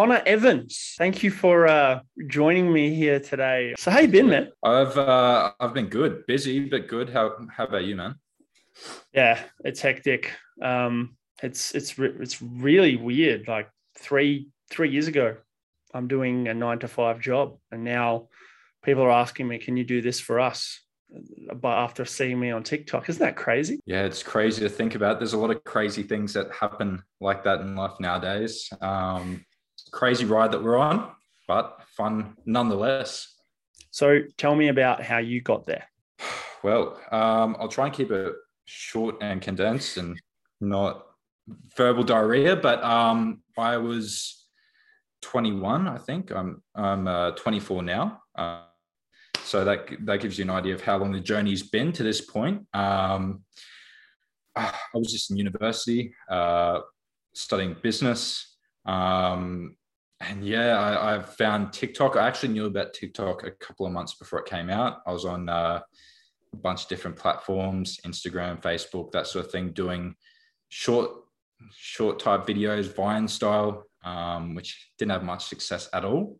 Connor Evans. Thank you for uh, joining me here today. So, how you been, man? I've uh, I've been good, busy but good. How how about you, man? Yeah, it's hectic. Um, it's it's re- it's really weird. Like three three years ago, I'm doing a nine to five job, and now people are asking me, "Can you do this for us?" But after seeing me on TikTok, isn't that crazy? Yeah, it's crazy to think about. There's a lot of crazy things that happen like that in life nowadays. Um, crazy ride that we're on, but fun nonetheless. So tell me about how you got there. Well, um, I'll try and keep it short and condensed and not verbal diarrhea, but um, I was 21, I think. I'm I'm uh, 24 now. Uh, so that that gives you an idea of how long the journey's been to this point. Um, I was just in university uh, studying business. Um, and yeah, I, I, found TikTok. I actually knew about TikTok a couple of months before it came out. I was on uh, a bunch of different platforms, Instagram, Facebook, that sort of thing, doing short, short type videos, Vine style, um, which didn't have much success at all.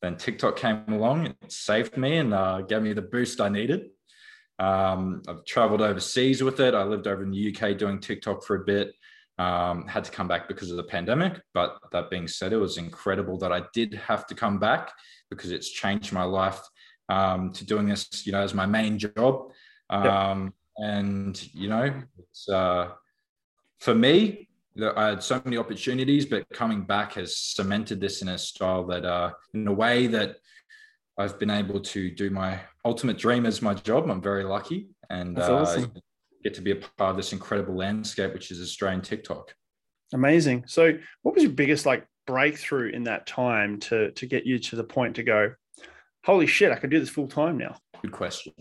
Then TikTok came along, it saved me and uh, gave me the boost I needed. Um, I've traveled overseas with it. I lived over in the UK doing TikTok for a bit. Um, had to come back because of the pandemic. But that being said, it was incredible that I did have to come back because it's changed my life um, to doing this, you know, as my main job. Um, yep. And you know, it's uh, for me. I had so many opportunities, but coming back has cemented this in a style that, uh, in a way that I've been able to do my ultimate dream as my job. I'm very lucky, and uh, awesome get to be a part of this incredible landscape, which is Australian TikTok. Amazing. So, what was your biggest like breakthrough in that time to to get you to the point to go, holy shit, I could do this full time now? Good question.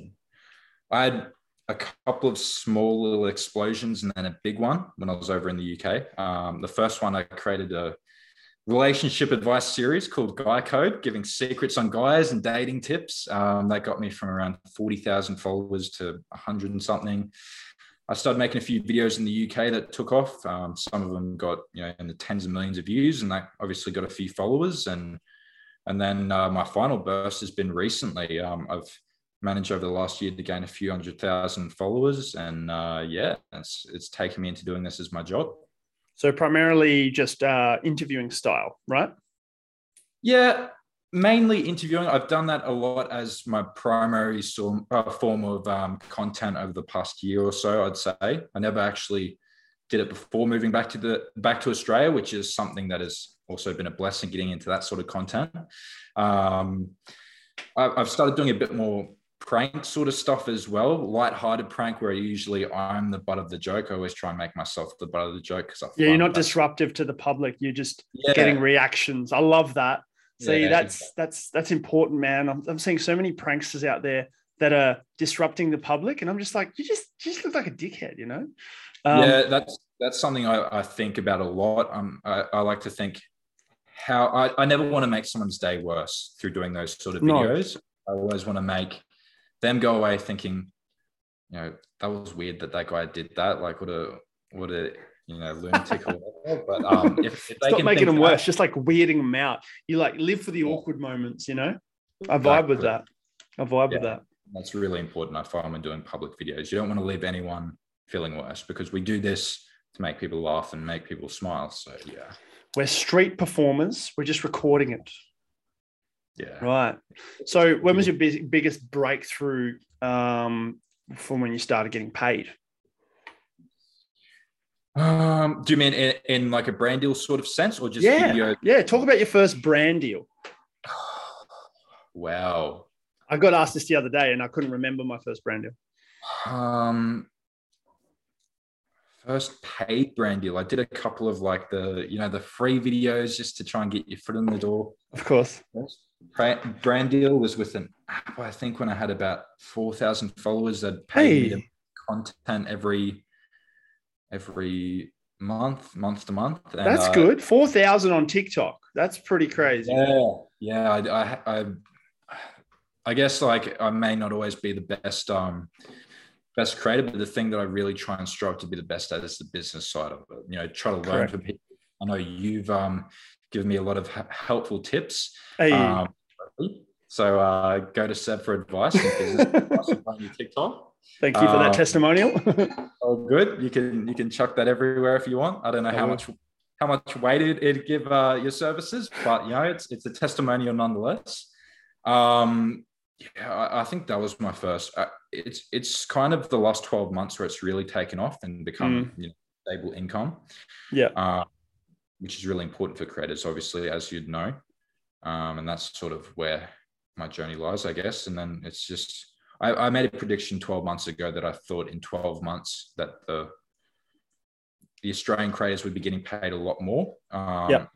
I had a couple of small little explosions and then a big one when I was over in the UK. Um, the first one, I created a relationship advice series called Guy Code, giving secrets on guys and dating tips. Um, that got me from around 40,000 followers to 100 and something. I started making a few videos in the UK that took off. Um, some of them got you know in the tens of millions of views, and that obviously got a few followers. And and then uh, my final burst has been recently. Um, I've managed over the last year to gain a few hundred thousand followers, and uh, yeah, it's it's taken me into doing this as my job. So primarily just uh, interviewing style, right? Yeah, mainly interviewing. I've done that a lot as my primary uh, form of um, content over the past year or so. I'd say I never actually did it before moving back to the back to Australia, which is something that has also been a blessing getting into that sort of content. Um, I, I've started doing a bit more prank sort of stuff as well, light-hearted prank where usually I'm the butt of the joke. I always try and make myself the butt of the joke because yeah, you're not disruptive to the public. You're just yeah. getting reactions. I love that. See, yeah, that's that's that's important, man. I'm, I'm seeing so many pranksters out there that are disrupting the public, and I'm just like, you just you just look like a dickhead, you know? Um, yeah, that's that's something I, I think about a lot. Um, I, I like to think how I, I never want to make someone's day worse through doing those sort of videos. No. I always want to make them go away thinking, you know, that was weird that that guy did that. Like, what a what a you know, lunatic or whatever. But um, if, if Stop making them worse, just like weirding them out. You like live for the awkward moments, you know? I vibe with that. I vibe yeah, with that. That's really important. I find when doing public videos, you don't want to leave anyone feeling worse because we do this to make people laugh and make people smile. So yeah. We're street performers. We're just recording it. Yeah. Right. So when was your biggest breakthrough um, from when you started getting paid? Um, do you mean in, in, like a brand deal sort of sense, or just yeah, video? yeah? Talk about your first brand deal. wow, I got asked this the other day, and I couldn't remember my first brand deal. Um, first paid brand deal. I did a couple of like the you know the free videos just to try and get your foot in the door. Of course. Brand deal was with an app. I think when I had about four thousand followers, that paid hey. me content every every month, month to month. And, That's uh, good. Four thousand on TikTok. That's pretty crazy. Yeah, yeah. I, I, I, I, guess like I may not always be the best, um, best creator, but the thing that I really try and strive to be the best at is the business side of it. You know, try to learn Correct. from people. I know you've um, given me a lot of helpful tips. Hey. Um, so uh, go to Seb for advice on your TikTok. Thank you for that Um, testimonial. Oh, good. You can you can chuck that everywhere if you want. I don't know how much how much weight it it give uh, your services, but you know it's it's a testimonial nonetheless. Um, yeah, I, I think that was my first. Uh, it's it's kind of the last twelve months where it's really taken off and become you know, stable income. Yeah. Uh, which is really important for creators, obviously, as you'd know. Um, and that's sort of where my journey lies, I guess. And then it's just I, I made a prediction 12 months ago that I thought in 12 months that the the Australian creators would be getting paid a lot more. Um, Yep.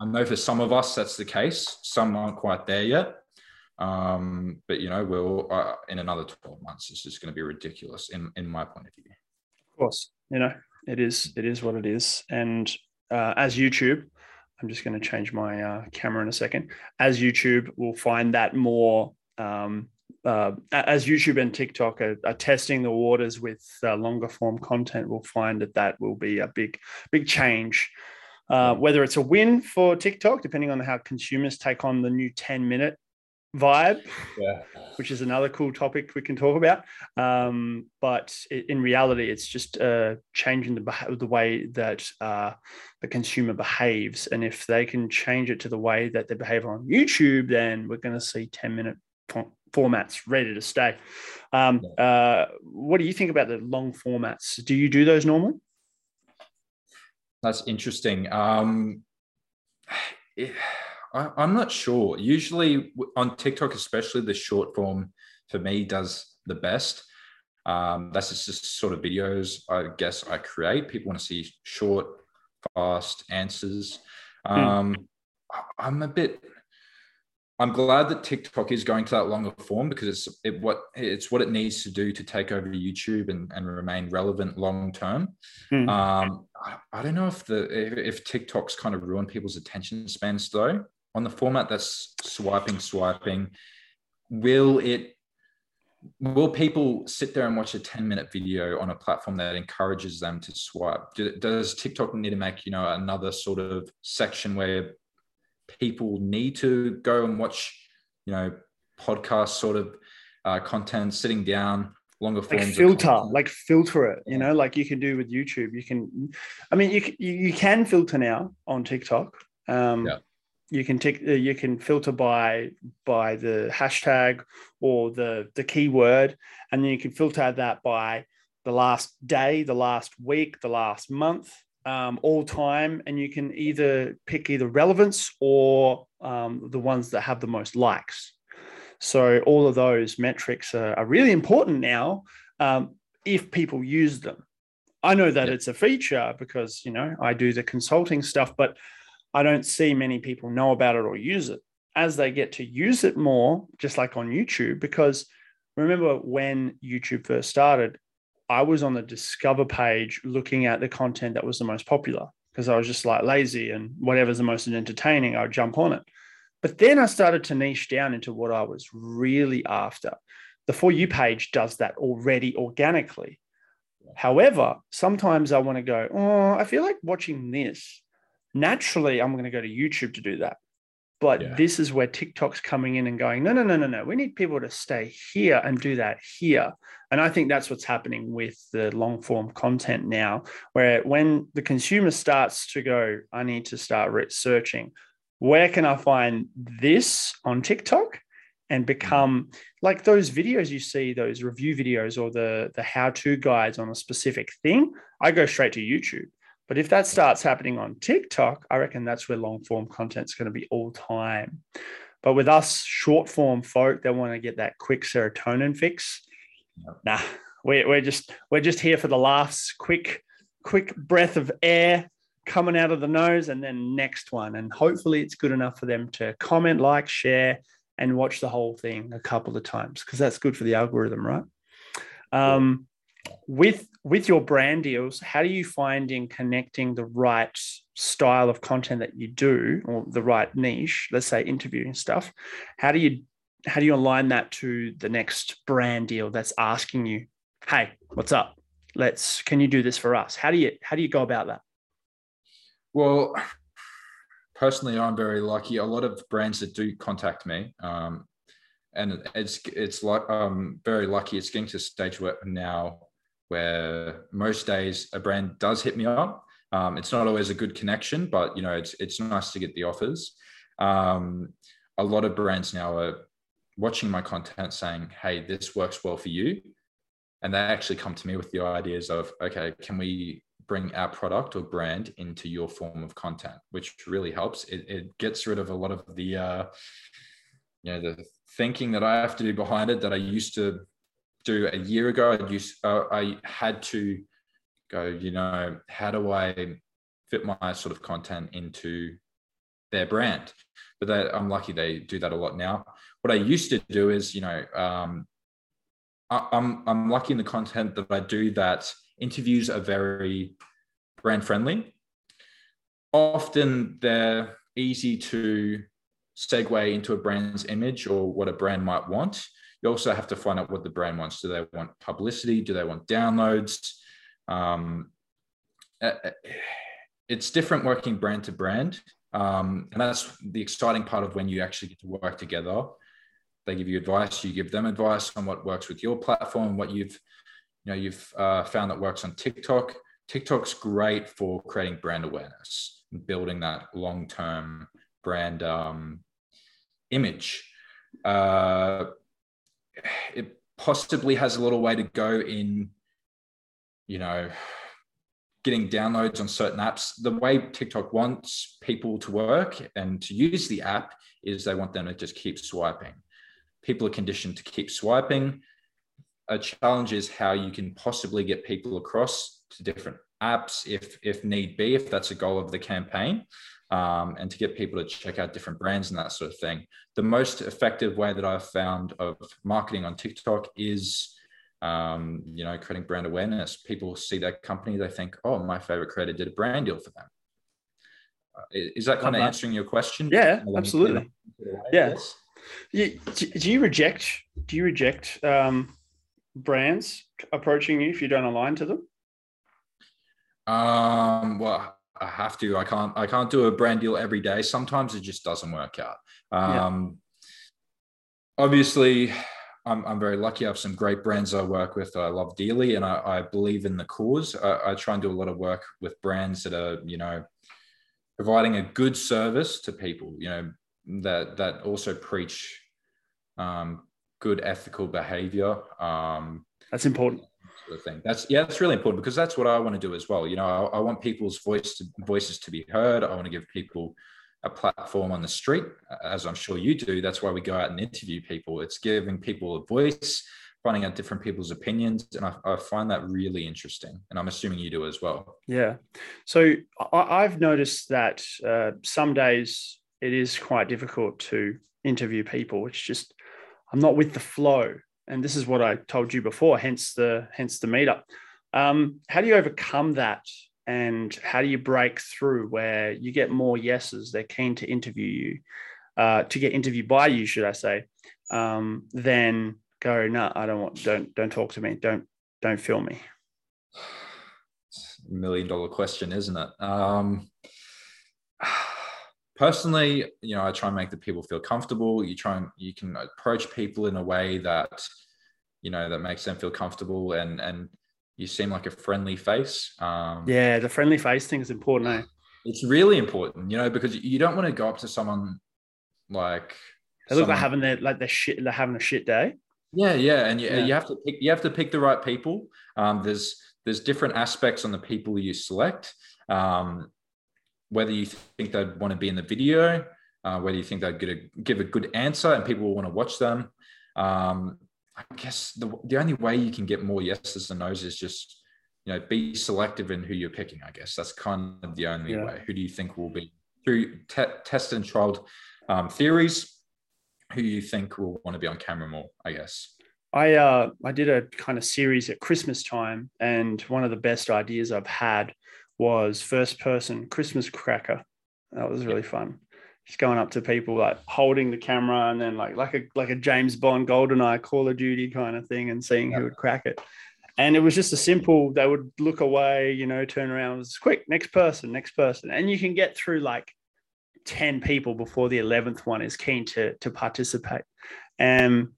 I know for some of us that's the case. Some aren't quite there yet. Um, but you know, we'll uh, in another 12 months, it's just going to be ridiculous in in my point of view. of course, you know, it is it is what it is. And uh, as YouTube, I'm just going to change my uh, camera in a second. As YouTube, will find that more. Um, uh, as YouTube and TikTok are, are testing the waters with uh, longer form content, we'll find that that will be a big, big change. Uh, whether it's a win for TikTok, depending on how consumers take on the new 10 minute vibe, Yeah. which is another cool topic we can talk about. Um, but in reality, it's just uh, changing the the way that uh, the consumer behaves, and if they can change it to the way that they behave on YouTube, then we're going to see ten minute fo- formats ready to stay. Um, uh, what do you think about the long formats? Do you do those normally? That's interesting. Um, it- I, I'm not sure. Usually on TikTok, especially the short form for me does the best. Um, that's just, sort of videos I guess I create. People want to see short, fast answers. Um, I- I'm a bit. I'm glad that TikTok is going to that longer form because it's it what it's what it needs to do to take over YouTube and, and remain relevant long term. Hmm. Um, I, I don't know if the if, if TikTok's kind of ruined people's attention spans though. On the format that's swiping, swiping, will it will people sit there and watch a 10 minute video on a platform that encourages them to swipe Do, does tiktok need to make you know another sort of section where people need to go and watch you know podcast sort of uh, content sitting down longer forms of filter like filter it you know like you can do with youtube. You can i mean you can, you you can filter now on tiktok. Um Yeah. you can tick uh, you can filter by by the hashtag or the the keyword and then you can filter that by the last day the last week the last month um, all time and you can either pick either relevance or um, the ones that have the most likes so all of those metrics are, are really important now um, if people use them. I know that Yeah. it's a feature because you know I do the consulting stuff, but I don't see many people know about it or use it. As they get to use it more, just like on YouTube, because remember when YouTube first started, I was on the discover page looking at the content that was the most popular because I was just like lazy and whatever's the most entertaining, I would jump on it. But then I started to niche down into what I was really after. The For You page does that already organically. However, sometimes I want to go, oh, I feel like watching this. Naturally, I'm going to go to YouTube to do that. But Yeah. this is where TikTok's coming in and going, no, no, no, no, no. We need people to stay here and do that here. And I think that's what's happening with the long form content now, where when the consumer starts to go, I need to start researching, where can I find this on TikTok? And mm. become like those videos you see, those review videos or the, the how to guides on a specific thing. I go straight to YouTube. But if that starts happening on TikTok, I reckon that's where long form content's going to be all time. But with us short form folk that want to get that quick serotonin fix, nah, we're, we're just we're just here for the laughs, quick, quick breath of air coming out of the nose, and then next one. And hopefully it's good enough for them to comment, like, share, and watch the whole thing a couple of times because that's good for the algorithm, right? Um, with with your brand deals, how do you find in connecting the right style of content that you do or the right niche, let's say interviewing stuff? How do you how do you align that to the next brand deal that's asking you, hey, what's up? Let's can you do this for us? How do you how do you go about that? Well, personally, I'm very lucky. A lot of brands that do contact me, um, and it's it's like I'm very lucky. It's getting to a stage where now where most days a brand does hit me up. Um, it's not always a good connection, but you know it's it's nice to get the offers. Um, a lot of brands now are watching my content, saying, "Hey, this works well for you," and they actually come to me with the ideas of, "Okay, can we bring our product or brand into your form of content?" Which really helps. It, it gets rid of a lot of the uh, you know the thinking that I have to do behind it that I used to do a year ago. I used uh, I had to go, you know, how do I fit my sort of content into their brand? But that, I'm lucky they do that a lot now. What I used to do is, you know, um, I, I'm I'm lucky in the content that I do that interviews are very brand friendly. Often they're easy to segue into a brand's image or what a brand might want. You also have to find out what the brand wants. Do they want publicity? Do they want downloads? Um, uh, uh, it's different working brand to brand. Um, and that's the exciting part of when you actually get to work together. They give you advice, you give them advice on what works with your platform, what you've, you know, you've uh, found that works on TikTok. TikTok's great for creating brand awareness and building that long-term brand um, image. Uh, it possibly has a little way to go in, you know, getting downloads on certain apps. The way TikTok wants people to work and to use the app is they want them to just keep swiping. People are conditioned to keep swiping. A challenge is how you can possibly get people across to different apps if if need be, if that's a goal of the campaign um, and to get people to check out different brands and that sort of thing. The most effective way that I've found of marketing on TikTok is, um, you know, creating brand awareness. People see that company, they think, oh, my favorite creator did a brand deal for them. Uh, is that kind of answering your question? Yeah, absolutely. Yeah. Do you reject? Do you reject um, brands approaching you if you don't align to them? Um, well, I have to. I can't. I can't do a brand deal every day. Sometimes it just doesn't work out. Um, yeah. Obviously, I'm, I'm very lucky. I have some great brands I work with. I love dearly, and I, I believe in the cause. I, I, try and do a lot of work with brands that are, you know, providing a good service to people. You know, that that also preach um, good ethical behavior. Um, That's important sort of thing. That's yeah, that's really important because that's what I want to do as well. You know, I, I want people's voices to be heard. I want to give people a platform on the street, as I'm sure you do. That's why we go out and interview people. It's giving people a voice, finding out different people's opinions, and I, I find that really interesting. And I'm assuming you do as well. Yeah. So I, have noticed that uh, some days it is quite difficult to interview people. It's just I'm not with the flow and this is what I told you before, hence the hence the meetup. Um, how do you overcome that, and how do you break through where you get more yeses? They're keen to interview you, uh, to get interviewed by you, should I say? Um, then go, no, I don't want, don't don't talk to me, don't don't film me. Million dollar question, isn't it? Um, personally you know i try and make the people feel comfortable. You try and you can approach people in a way that you know that makes them feel comfortable and and you seem like a friendly face. Um, yeah the friendly face thing is important eh? it's really important you know because you don't want to go up to someone like they look someone, like having their like their shit they're having a shit day. Yeah yeah and you, yeah. you have to pick you have to pick the right people. Um, there's there's different aspects on the people you select. Um, whether you think they'd want to be in the video, uh, whether you think they'd get a, give a good answer and people will want to watch them. Um, I guess the, the only way you can get more yeses and no's is just, you know, be selective in who you're picking. I guess that's kind of the only yeah. way. Who do you think will be through te- test and trial um, theories? Who you think will want to be on camera more? I guess. I uh, I did a kind of series at Christmas time, and one of the best ideas I've had was first person Christmas cracker. That was really fun. Just going up to people like holding the camera and then like like a like a James Bond GoldenEye Call of Duty kind of thing and seeing who would crack it. And it was just a simple, they would look away, you know, turn around, it was quick, next person, next person. And you can get through like 10 people before the 11th one is keen to to participate and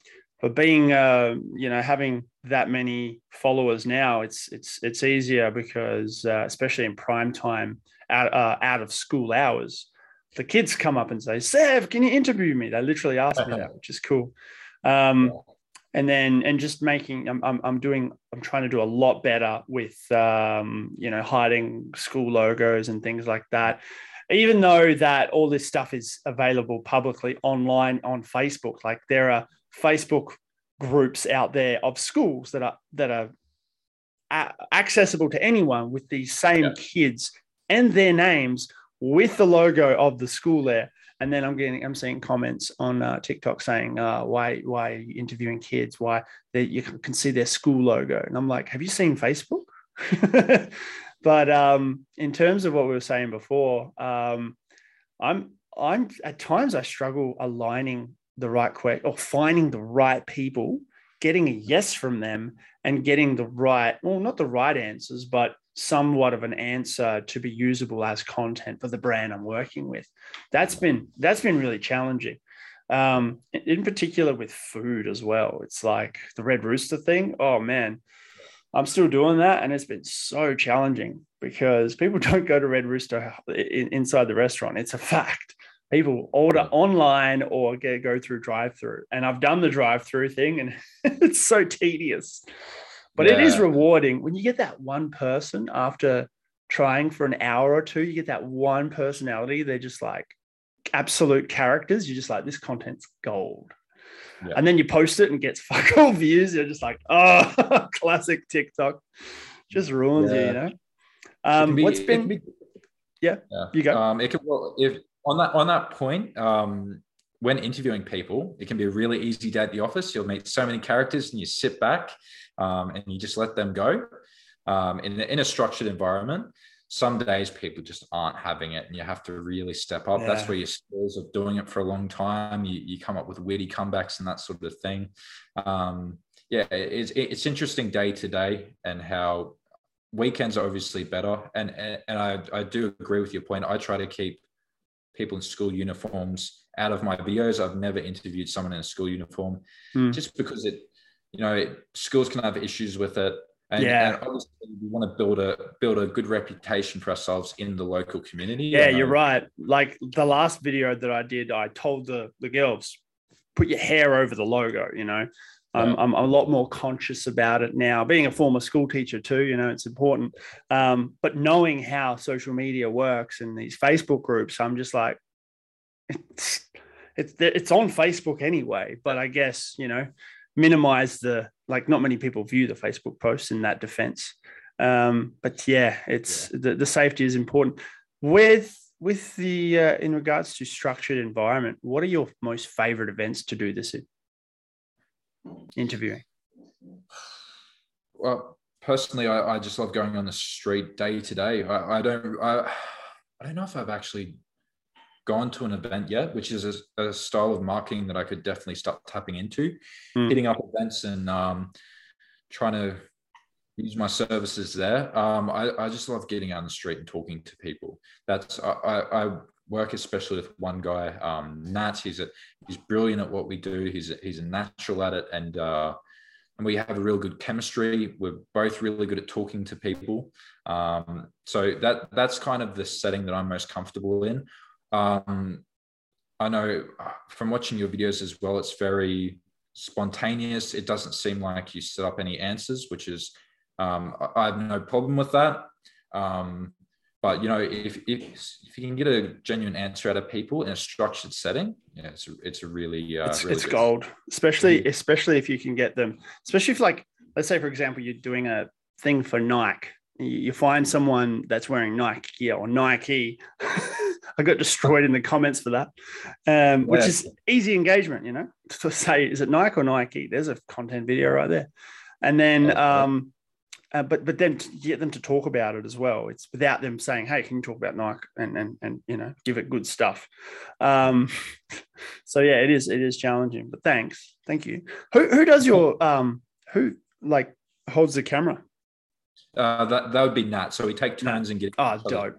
but being uh, you know having that many followers now it's it's it's easier because uh, especially in prime time out, uh, out of school hours the kids come up and say Seb can you interview me? They literally ask me that which is cool. Um, and then and just making I'm, I'm, I'm doing i'm trying to do a lot better with um, you know hiding school logos and things like that. Even though that all this stuff is available publicly online on facebook like there are facebook groups out there of schools that are that are accessible to anyone with these same yeah. kids and their names with the logo of the school there and then I'm getting, I'm seeing comments on uh, TikTok saying, uh, "Why, why are you interviewing kids? Why they, you can see their school logo?" And I'm like, "Have you seen Facebook?" but um, in terms of what we were saying before, um, I'm, I'm at times I struggle aligning the right question or finding the right people, getting a yes from them, and getting the right, well, not the right answers, but somewhat of an answer to be usable as content for the brand I'm working with. That's been that's been really challenging. Um, in particular with food as well. It's like the red rooster thing. Oh man, I'm still doing that, and it's been so challenging because people don't go to Red Rooster inside the restaurant. It's a fact. People order online or get, go through drive-through, and I've done the drive-through thing, and it's so tedious. But yeah. it is rewarding when you get that one person after trying for an hour or two, you get that one personality. They're just like absolute characters. You're just like, this content's gold. Yeah. And then you post it and gets fuck all views. You're just like, oh, classic TikTok. Just ruins yeah. you, you know? Um, be, what's been, be, yeah, yeah, you go. Um, it can, well, if on that, on that point, um, when interviewing people, it can be a really easy day at the office. You'll meet so many characters and you sit back um, and you just let them go um, in, in a structured environment. Some days people just aren't having it, and you have to really step up. Yeah. That's where your skills of doing it for a long time, you, you come up with witty comebacks and that sort of thing. Um, yeah, it's, it's interesting day to day and how weekends are obviously better. And, and, and I, I do agree with your point. I try to keep people in school uniforms out of my videos. I've never interviewed someone in a school uniform mm. just because it you know, schools can have issues with it. And, yeah. and obviously we want to build a build a good reputation for ourselves in the local community. Yeah, you're right. Like the last video that I did, I told the the girls, put your hair over the logo, you know. I'm, I'm a lot more conscious about it now. Being a former school teacher too, you know, it's important. Um, but knowing how social media works and these Facebook groups, I'm just like, it's it's it's on Facebook anyway. But I guess you know, minimize the like not many people view the facebook posts in that defense um, but yeah it's yeah. The, the safety is important with with the uh, in regards to structured environment what are your most favorite events to do this in interviewing well personally I, I just love going on the street day to day I, I don't I, I don't know if i've actually gone to an event yet, which is a, a, style of marketing that I could definitely start tapping into, mm. hitting up events and um, trying to use my services there. Um, I, I, just love getting out on the street and talking to people. That's I, I work especially with one guy, um, Nat. He's a, he's brilliant at what we do. He's a, he's a natural at it, and uh, and we have a real good chemistry. We're both really good at talking to people. Um, so that that's kind of the setting that I'm most comfortable in. Um, I know uh, from watching your videos as well, it's very spontaneous. It doesn't seem like you set up any answers, which is um, I have no problem with that. Um, but you know, if, if if you can get a genuine answer out of people in a structured setting, yeah, it's a, it's a really uh, it's, really it's gold. Especially mm-hmm. especially if you can get them. Especially if like let's say for example you're doing a thing for Nike, you find someone that's wearing Nike gear or Nike. I got destroyed in the comments for that, um, which yeah. is easy engagement, you know, to say, is it Nike or Nike? There's a content video right there. And then, um, uh, but but then get them to talk about it as well. It's without them saying, "Hey, can you talk about Nike?" and and and you know, give it good stuff. Um, so yeah, it is it is challenging. But thanks, thank you. Who who does your um who like holds the camera? Uh, that that would be Nat. So we take turns and get. Oh, dope.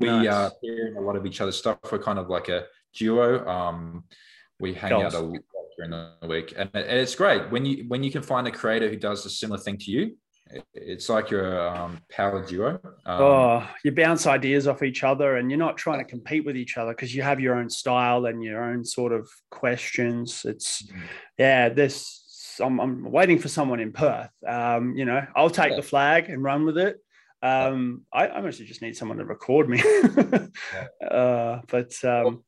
We Nice. uh hearing a lot of each other's stuff. We're kind of like a duo. Um, we hang out a lot during the week, and it's great when you when you can find a creator who does a similar thing to you. It- It's like you're a um, power duo. Um, oh, you bounce ideas off each other, and you're not trying to compete with each other because you have your own style and your own sort of questions. It's yeah, this. I'm, I'm waiting for someone in Perth. Um, you know, I'll take Yeah. the flag and run with it. Um, I, I mostly just need someone to record me. uh, but um,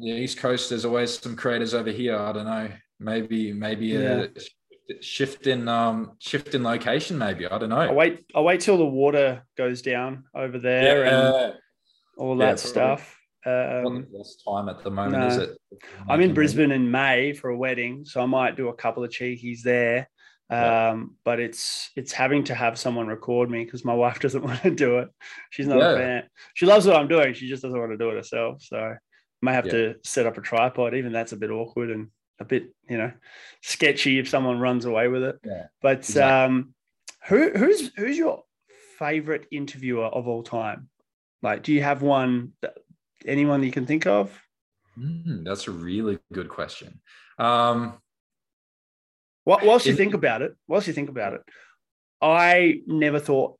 the East Coast, there's always some creators over here. I don't know. Maybe maybe a shift in um shift in location. Maybe I don't know. I'll wait. I'll wait till the water goes down over there and Yeah. all Yeah, that stuff. Um, best time at the moment, no. is it? I'm in Brisbane in May for a wedding, so I might do a couple of cheekies there. Um, but it's it's having to have someone record me because my wife doesn't want to do it. She's not Yeah. a fan. She loves what I'm doing. She just doesn't want to do it herself. So I may have Yeah. to set up a tripod. Even that's a bit awkward and a bit, you know, sketchy if someone runs away with it. Yeah, But exactly. um, who who's who's your favorite interviewer of all time? Like, do you have one? Anyone you can think of? Mm, that's a really good question. Um, Wh- Whilst you think about it, whilst you think about it, I never thought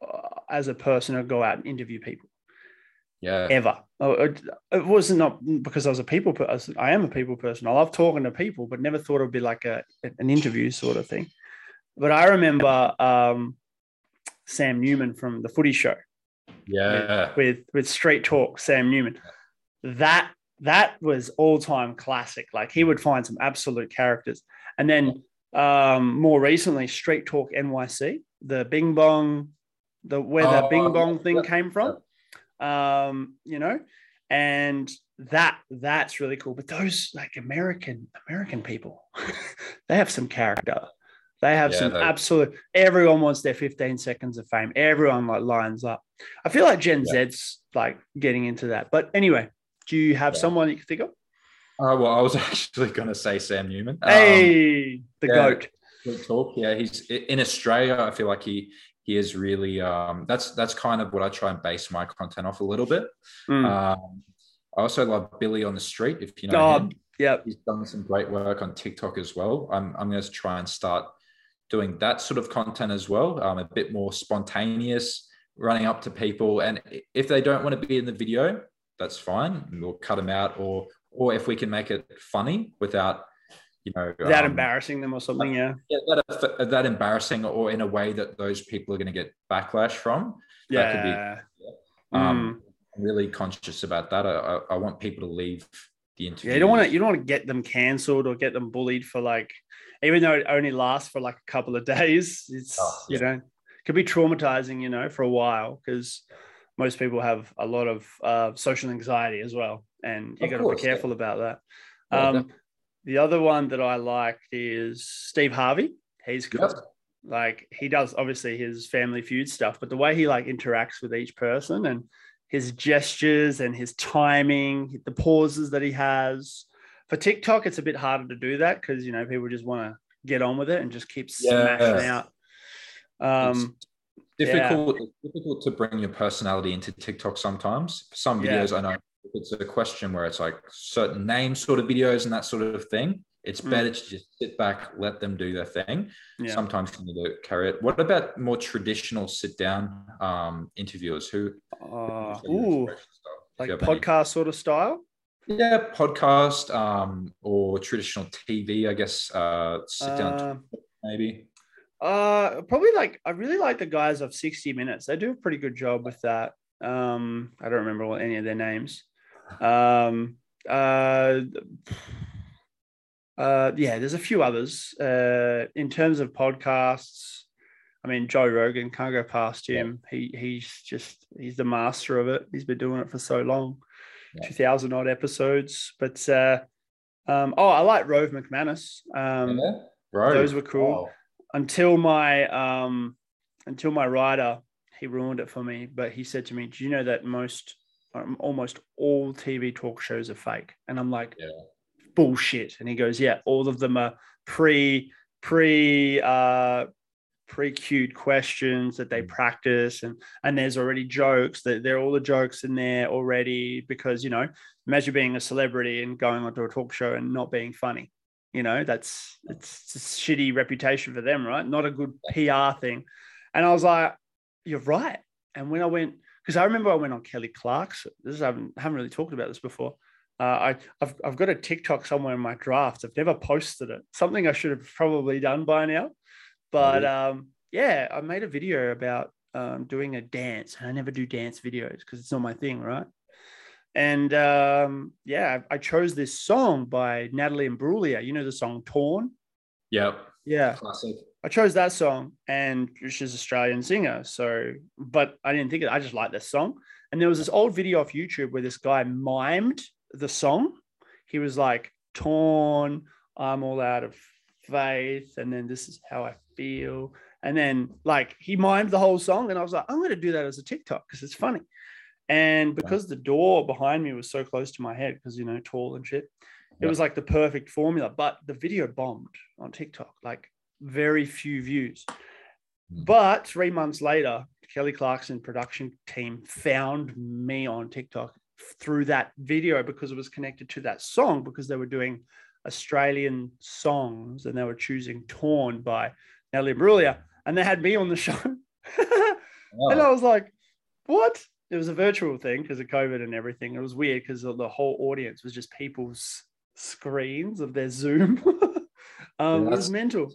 uh, as a person I'd go out and interview people yeah, ever. Oh, It it wasn't not because I was a people person. I am a people person. I love talking to people, but never thought it would be like a an interview sort of thing. But I remember um, Sam Newman from the Footy Show yeah, with with Street Talk, Sam Newman. That that was all time classic. Like he would find some absolute characters, and then um, more recently, Street Talk NYC, the Bing Bong, the where the Oh, Bing Bong thing came from. Um, you know, and that that's really cool. But those like American American people, they have some character. They have Yeah, some they- absolute. Everyone wants their 15 seconds of fame. Everyone like lines up. I feel like Gen Yeah. Z's like getting into that. But anyway, do you have Yeah. someone you can think of? Oh well, I was actually going to say Sam Newman. Um, hey, the yeah. goat. good talk. Yeah, he's in Australia. I feel like he he is really. Um, that's that's kind of what I try and base my content off a little bit. Mm. Um, I also love Billy on the Street. If you know Oh, him, yep. he's done some great work on TikTok as well. I'm I'm going to try and start doing that sort of content as well. Um, a bit more spontaneous, running up to people, and if they don't want to be in the video, that's fine. We'll cut them out, or or if we can make it funny without, you know, Without um, embarrassing them or something. Yeah. yeah, that, that embarrassing or in a way that those people are going to get backlash from. That could be- Yeah. Um, Mm. Really conscious about that. I, I, want people to leave the interview. Yeah, you don't want to you don't want to get them cancelled or get them bullied for like, even though it only lasts for like a couple of days. It's Oh, you know could be traumatizing, you know, for a while because most people have a lot of uh, social anxiety as well, and you got to be yeah. careful about that. Yeah, Um, the other one that I like is Steve Harvey. He's cool. Yep. Like he does obviously his family feud stuff, but the way he like interacts with each person and his gestures and his timing, the pauses that he has. For TikTok, it's a bit harder to do that because you know people just want to get on with it and just keep Yeah. smashing out. Um, difficult it's difficult to bring your personality into TikTok sometimes. Some Yeah. videos I know if it's a question where it's like certain name sort of videos and that sort of thing. It's Mm. better to just sit back, let them do their thing. yeah. Sometimes you need to carry it. What about more traditional sit down um, interviewers who Uh, ooh, inspiration style? If like have any- podcast sort of style. Yeah, podcast um, or traditional TV, I guess. Uh, sit down, Uh, maybe. Uh, probably like I really like the guys of 60 Minutes. They do a pretty good job with that. Um, I don't remember what any of their names. Um, uh, uh, yeah, there's a few others. Uh, in terms of podcasts, I mean, Joe Rogan can't go past him. He he's just he's the master of it. He's been doing it for so long, Yeah. two thousand odd episodes. But uh, um, oh, I like Rove McManus. Um, yeah, bro. those were cool. Until my um until my rider he ruined it for me but he said to me do you know that most um, almost all tv talk shows are fake. And i'm like Yeah. bullshit. And he goes yeah all of them are pre pre uh pre-queued questions that they Mm. practice. And and there's already jokes that there are all the jokes in there already because you know imagine being a celebrity and going onto a talk show and not being funny. You know that's it's a shitty reputation for them right? Not a good pr thing. And i was like you're right. And when i went because i remember i went on kelly clarkson this is, I haven't, haven't really talked about this before uh, I, I've, I've got a TikTok somewhere in my drafts. I've never posted it. Something I should have probably done by now. But um, yeah, I made a video about um, doing a dance. I never do dance videos because it's not my thing, right? And um, yeah, I, I chose this song by Natalie Imbruglia. You know the song "Torn." Yep. Yeah, Classic. I chose that song, and she's an Australian singer. So, but I didn't think it. I just like this song. And there was this old video off YouTube where this guy mimed the song. He was like, "Torn, I'm all out of faith," and then this is how I feel. And then like he mimed the whole song, and I was like, I'm going to do that as a TikTok because it's funny. And because the door behind me was so close to my head, because you know, tall and shit, it was like the perfect formula. But the video bombed on TikTok, like very few views. Mm. But three months later, Kelly Clarkson production team found me on TikTok through that video because it was connected to that song because they were doing Australian songs and they were choosing Torn by Nelly Imbruglia and they had me on the show. And I was like, what? It was a virtual thing because of COVID and everything. It was weird because the whole audience was just people's screens of their Zoom. um, Yeah, it was mental.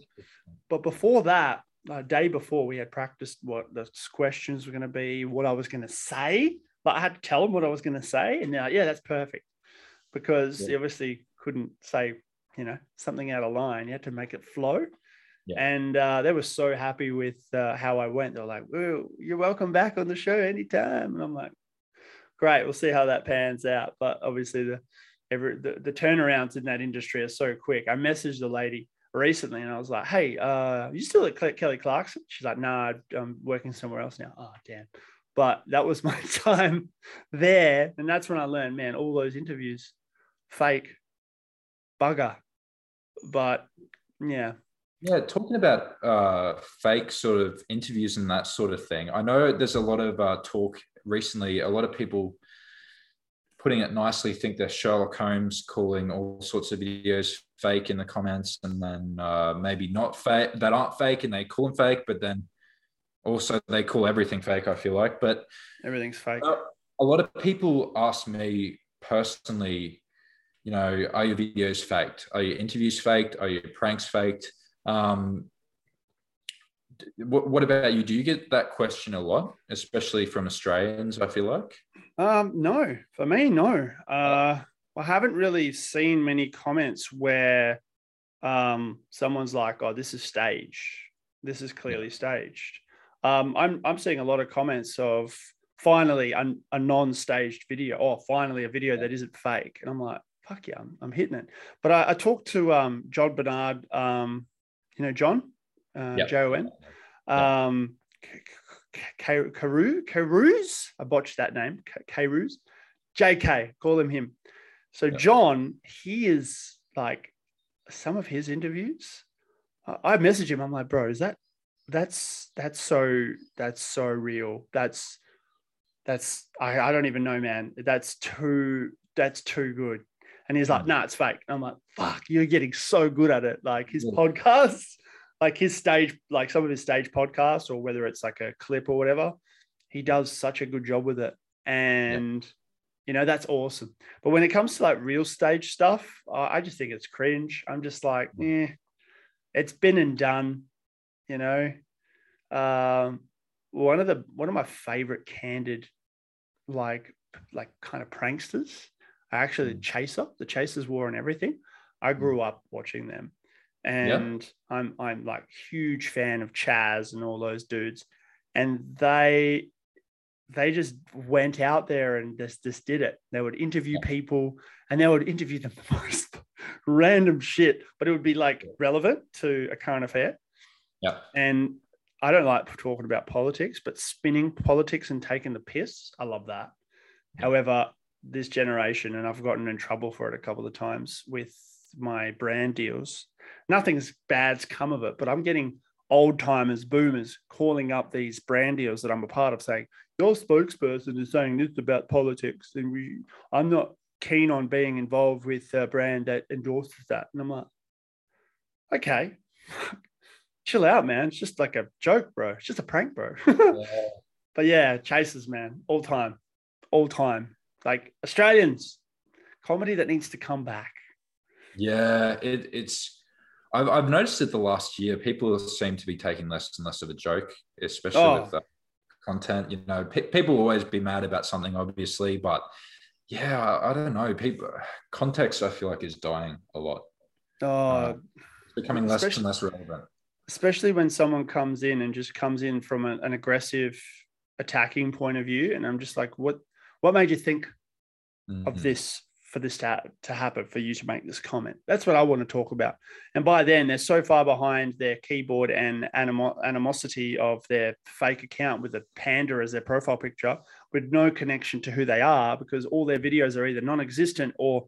But before that, a day before, we had practiced what the questions were going to be, what I was going to say. But I had to tell them what I was going to say. And now, yeah, that's perfect because Yeah. you obviously couldn't say, you know, something out of line. You had to make it flow. Yeah. And uh, they were so happy with uh, how I went. They're like, well, you're welcome back on the show anytime. And I'm like, great, we'll see how that pans out. But obviously, the, every, the, the turnarounds in that industry are so quick. I messaged the lady recently and I was like, hey, uh, you still at Kelly Clarkson? She's like, nah, I'm working somewhere else now. Oh, damn. But that was my time there. And that's when I learned, man, all those interviews, fake, bugger. But yeah, Yeah, talking about uh, fake sort of interviews and that sort of thing. I know there's a lot of uh, talk recently. A lot of people, putting it nicely, think they're Sherlock Holmes, calling all sorts of videos fake in the comments, and then uh, maybe not fake that aren't fake, and they call them fake, but then also they call everything fake. I feel like, but everything's fake. uh, a lot of people ask me personally, you know, are your videos faked? Are your interviews faked? Are your pranks faked? Um, what, what about you? Do you get that question a lot, especially from Australians? I feel like. Um, no, for me, no. Uh, I haven't really seen many comments where um, someone's like, "Oh, this is staged. This is clearly staged." Um, I'm I'm seeing a lot of comments of finally a, a non-staged video, or finally a video that isn't fake, and I'm like, "Fuck yeah, I'm, I'm hitting it." But I, I talked to um, John Bernard, um, you know John, uh, Yep. J O N, Yeah. Carew, Carew's, I botched that name, Carew's, JK, call him him. So Yeah. John, he is like some of his interviews. I I message him. I'm like, bro, is that that's that's so that's so real. That's that's I, I don't even know, man. That's too that's too good. And he's like, no, nah, it's fake. And I'm like, fuck, you're getting so good at it. Like his Yeah. podcasts, like his stage, like some of his stage podcasts, or whether it's like a clip or whatever, he does such a good job with it. And you know, that's awesome. But when it comes to like real stage stuff, I I just think it's cringe. I'm just like, eh, it's been and done, you know. Um, one of the one of my favorite candid, like like kind of pranksters, actually the Chaser, the Chasers War and everything. I grew up watching them, and I'm I'm like huge fan of Chas and all those dudes, and they they just went out there and just, just did it. They would interview people and they would interview the most random shit, but it would be like relevant to a current affair. Yeah. And I don't like talking about politics, but spinning politics and taking the piss, I love that. Yeah. However, this generation, and I've gotten in trouble for it a couple of times with my brand deals, nothing's bad's come of it, but I'm getting old timers, boomers calling up these brand deals that I'm a part of saying, your spokesperson is saying this about politics. And we, I'm not keen on being involved with a brand that endorses that. And I'm like, okay, chill out, man. It's just like a joke, bro. It's just a prank, bro. yeah. But yeah, chasers, man, all time, all time. Like Australians, comedy that needs to come back. Yeah, it, it's I've, I've noticed it the last year. People seem to be taking less and less of a joke, especially oh. with the content. You know, pe- people always be mad about something, obviously, but yeah, I, I, don't know. People context, I feel like, is dying a lot. Oh, uh, it's becoming less and less relevant. Especially when someone comes in and just comes in from a, an aggressive, attacking point of view, and I'm just like, what? What made you think mm-hmm. of this for this to, to happen for you to make this comment. That's what i want to talk about. And by then they're so far behind their keyboard and animo- animosity of their fake account with a panda as their profile picture with no connection to who they are because all their videos are either non-existent or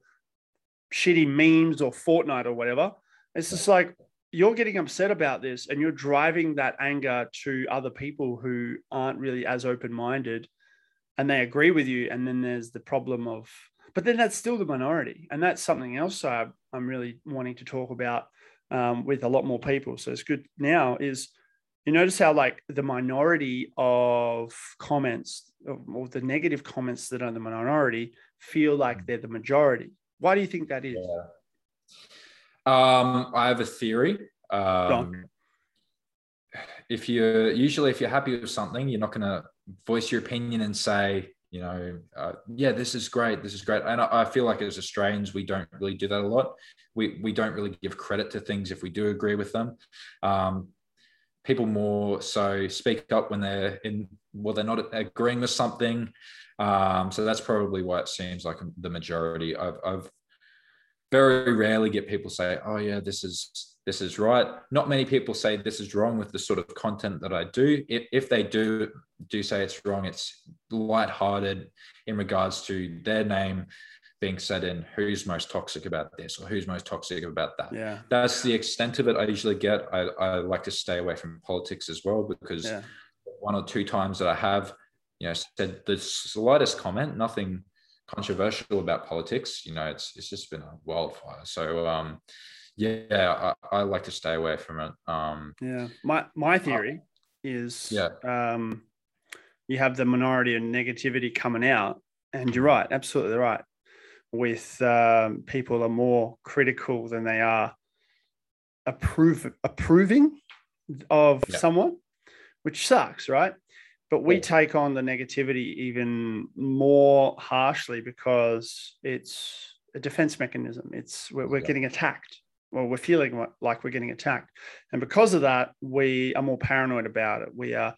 shitty memes or fortnite or whatever. It's just like you're getting upset about this and you're driving that anger to other people who aren't really as open-minded and they agree with you. And then there's the problem of but then that's still the minority. And that's something else I, am really wanting to talk about um, with a lot more people. So it's good now is you notice how like the minority of comments or the negative comments that are the minority feel like they're the majority. Why do you think that is? Yeah. Um, I have a theory. Um, if you're usually if you're happy with something, you're not going to voice your opinion and say, you know, uh, yeah, this is great, this is great. And I, I, feel like as Australians, we don't really do that a lot. We we don't really give credit to things if we do agree with them. Um, people more so speak up when they're in, well, they're not agreeing with something. Um, so that's probably why it seems like the majority. I've, I've very rarely get people say, "Oh yeah, this is this is right. Not many people say this is wrong with the sort of content that I do. If, if they do do say it's wrong, it's light-hearted in regards to their name being said in who's most toxic about this or who's most toxic about that. Yeah. That's the extent of it I usually get. I, I like to stay away from politics as well because yeah. one or two times that I have, you know, said the slightest comment, nothing controversial about politics, you know, it's it's just been a wildfire. So um yeah, I, I, like to stay away from it. Um, yeah, my my theory uh, is yeah. Um, you have the minority and negativity coming out, and you're right, absolutely right. With um, people are more critical than they are approve approving of yeah. someone, which sucks, right? But we yeah. take on the negativity even more harshly because it's a defense mechanism. It's we're, we're yeah. getting attacked well, we're feeling like we're getting attacked. And because of that, we are more paranoid about it. We are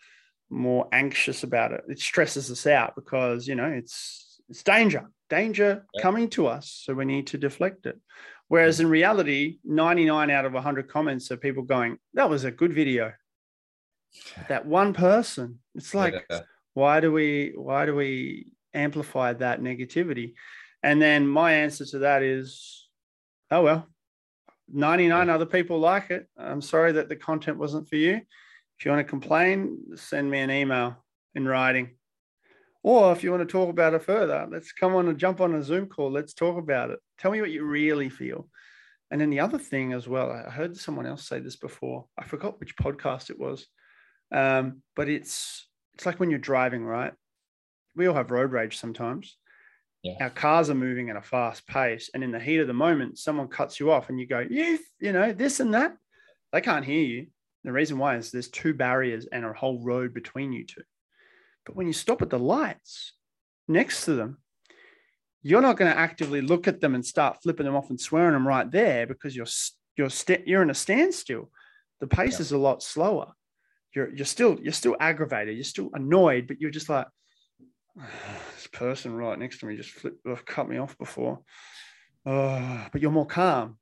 more anxious about it. It stresses us out because, you know, it's it's danger, danger yeah. coming to us. So we need to deflect it. Whereas in reality, 99 out of 100 comments are people going, that was a good video. That one person. It's like, yeah. why do we, why do we amplify that negativity? And then my answer to that is, oh, well, 99 other people like it. I'm sorry that the content wasn't for you. If you want to complain, send me an email in writing. Or if you want to talk about it further, let's come on and jump on a Zoom call. Let's talk about it. Tell me what you really feel. And then the other thing as well, I heard someone else say this before. I forgot which podcast it was. Um, but it's it's like when you're driving, right? We all have road rage sometimes. Yeah. Our cars are moving at a fast pace, and in the heat of the moment, someone cuts you off, and you go, "You, you know, this and that." They can't hear you. The reason why is there's two barriers and a whole road between you two. But when you stop at the lights next to them, you're not going to actively look at them and start flipping them off and swearing them right there because you're you're you you're in a standstill. The pace yeah. is a lot slower. You're you're still you're still aggravated. You're still annoyed, but you're just like, this person right next to me just flipped, cut me off before. Uh, but you're more calm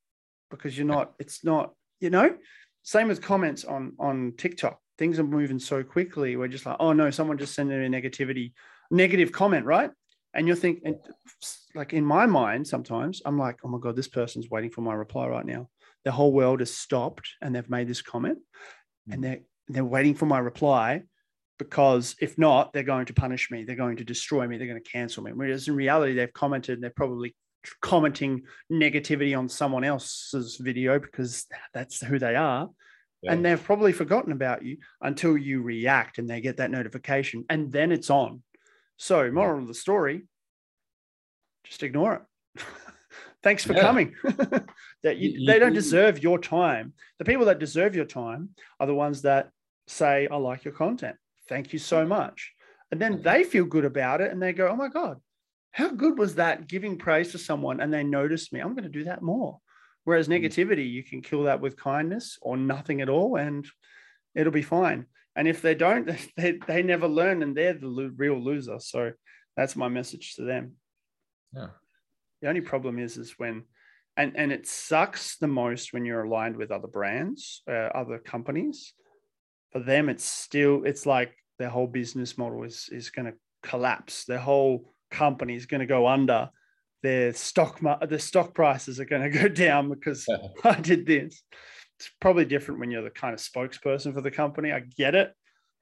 because you're not, it's not, you know, same with comments on on TikTok. Things are moving so quickly. We're just like, oh no, someone just sent in a negativity, negative comment, right? And you're thinking, like in my mind, sometimes I'm like, oh my God, this person's waiting for my reply right now. The whole world has stopped and they've made this comment. and they're they're waiting for my reply because if not, they're going to punish me. They're going to destroy me. They're going to cancel me. Whereas in reality, they've commented. And they're probably commenting negativity on someone else's video because that's who they are. Yeah. And they've probably forgotten about you until you react and they get that notification and then it's on. So, moral of the story, just ignore it. Thanks for yeah. coming. that you, they don't deserve your time. The people that deserve your time are the ones that say, I like your content. Thank you so much. And then they feel good about it and they go, Oh my God, how good was that giving praise to someone and they notice me? I'm going to do that more. Whereas mm. negativity, you can kill that with kindness or nothing at all and it'll be fine. And if they don't, they, they never learn and they're the lo- real loser. So that's my message to them. Yeah. The only problem is, is when, and, and it sucks the most when you're aligned with other brands, uh, other companies. For them, it's still, it's like their whole business model is, is going to collapse. Their whole company is going to go under. Their stock, the stock prices are going to go down because I did this. It's probably different when you're the kind of spokesperson for the company. I get it.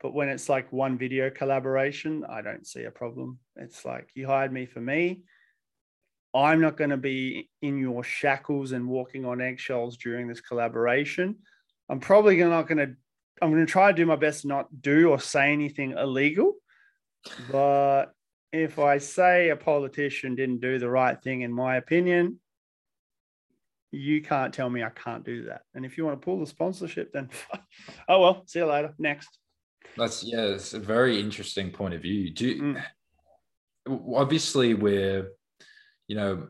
But when it's like one video collaboration, I don't see a problem. It's like you hired me for me. I'm not going to be in your shackles and walking on eggshells during this collaboration. I'm probably not going to, I'm going to try to do my best to not do or say anything illegal. But if I say a politician didn't do the right thing, in my opinion, you can't tell me I can't do that. And if you want to pull the sponsorship, then oh well, see you later. Next. That's yeah, it's a very interesting point of view. Do you, mm. obviously we're you know,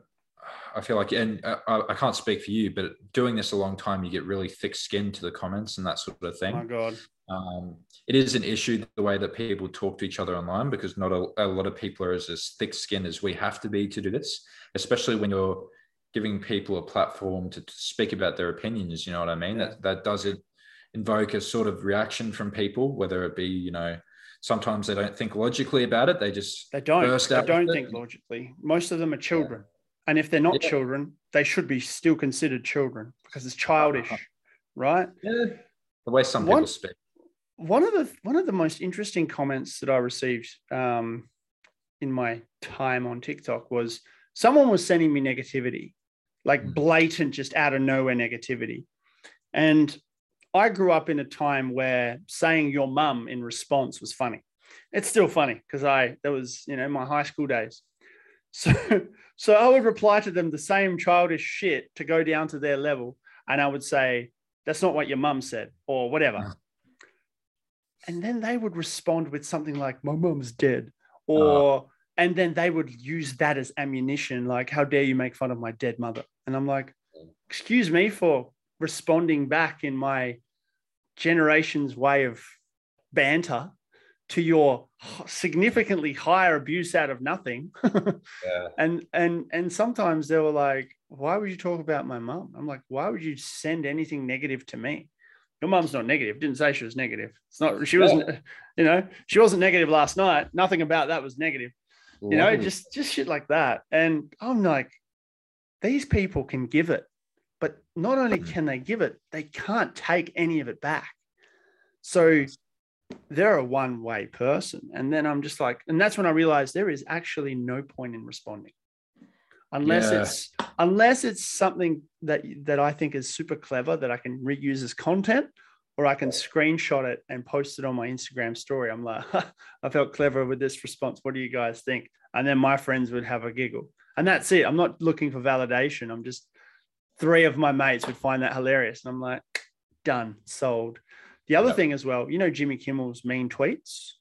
I feel like, and I, I, can't speak for you, but doing this a long time, you get really thick skin to the comments and that sort of thing. Oh my God. Um, it is an issue the way that people talk to each other online because not a, a lot of people are as, as thick skinned as we have to be to do this, especially when you're giving people a platform to, to speak about their opinions. You know what I mean? That, that does it invoke a sort of reaction from people, whether it be, you know, sometimes they don't think logically about it. They just they don't. they don't think logically. Most of them are children, yeah. And if they're not yeah. children, they should be still considered children because it's childish, uh-huh. right? Yeah, the way some one, people speak. One of the one of the most interesting comments that I received um, in my time on TikTok was someone was sending me negativity, like mm. blatant, just out of nowhere negativity, and I grew up in a time where saying your mum in response was funny. It's still funny because I that was you know my high school days. So so I would reply to them the same childish shit to go down to their level, and I would say that's not what your mum said or whatever. Mm. And then they would respond with something like my mum's dead ah. or oh. and then they would use that as ammunition like how dare you make fun of my dead mother and i'm like excuse me for responding back in my generation's way of banter to your significantly higher abuse out of nothing. yeah. And and and sometimes they were like, why would you talk about my mom? I'm like, why would you send anything negative to me? Your mom's not negative. Didn't say she was negative. It's not, she wasn't, yeah. you know, she wasn't negative last night. Nothing about that was negative. You know, just just shit like that. And I'm like, these people can give it. But not only mm. can they give it, they can't take any of it back. So they're a one way person. And then I'm just like, and that's when I realized there is actually no point in responding unless yeah. it's unless it's something that that I think is super clever that I can reuse as content or I can screenshot it and post it on my Instagram story. I'm like, I felt clever with this response. What do you guys think? And then my friends would have a giggle. And that's it. I'm not looking for validation. I'm just three of my mates would find that hilarious. And I'm like, done, sold. The other yep. thing as well, you know, Jimmy Kimmel's mean tweets.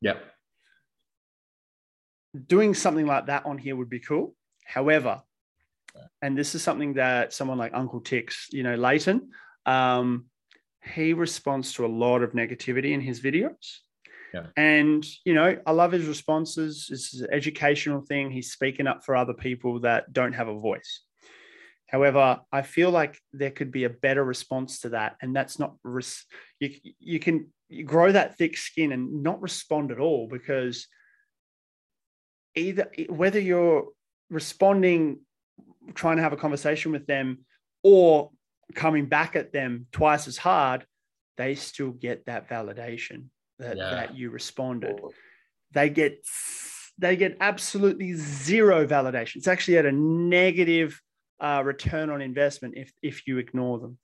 Yep. Doing something like that on here would be cool. However, and this is something that someone like Uncle Tix, you know, Leighton, um, he responds to a lot of negativity in his videos. Yeah. And, you know, I love his responses. This is an educational thing. He's speaking up for other people that don't have a voice. However, I feel like there could be a better response to that, and that's not res- you. You can grow that thick skin and not respond at all because either whether you're responding, trying to have a conversation with them, or coming back at them twice as hard, they still get that validation that, Yeah. that you responded. They get they get absolutely zero validation. It's actually at a negative uh, return on investment if if you ignore them.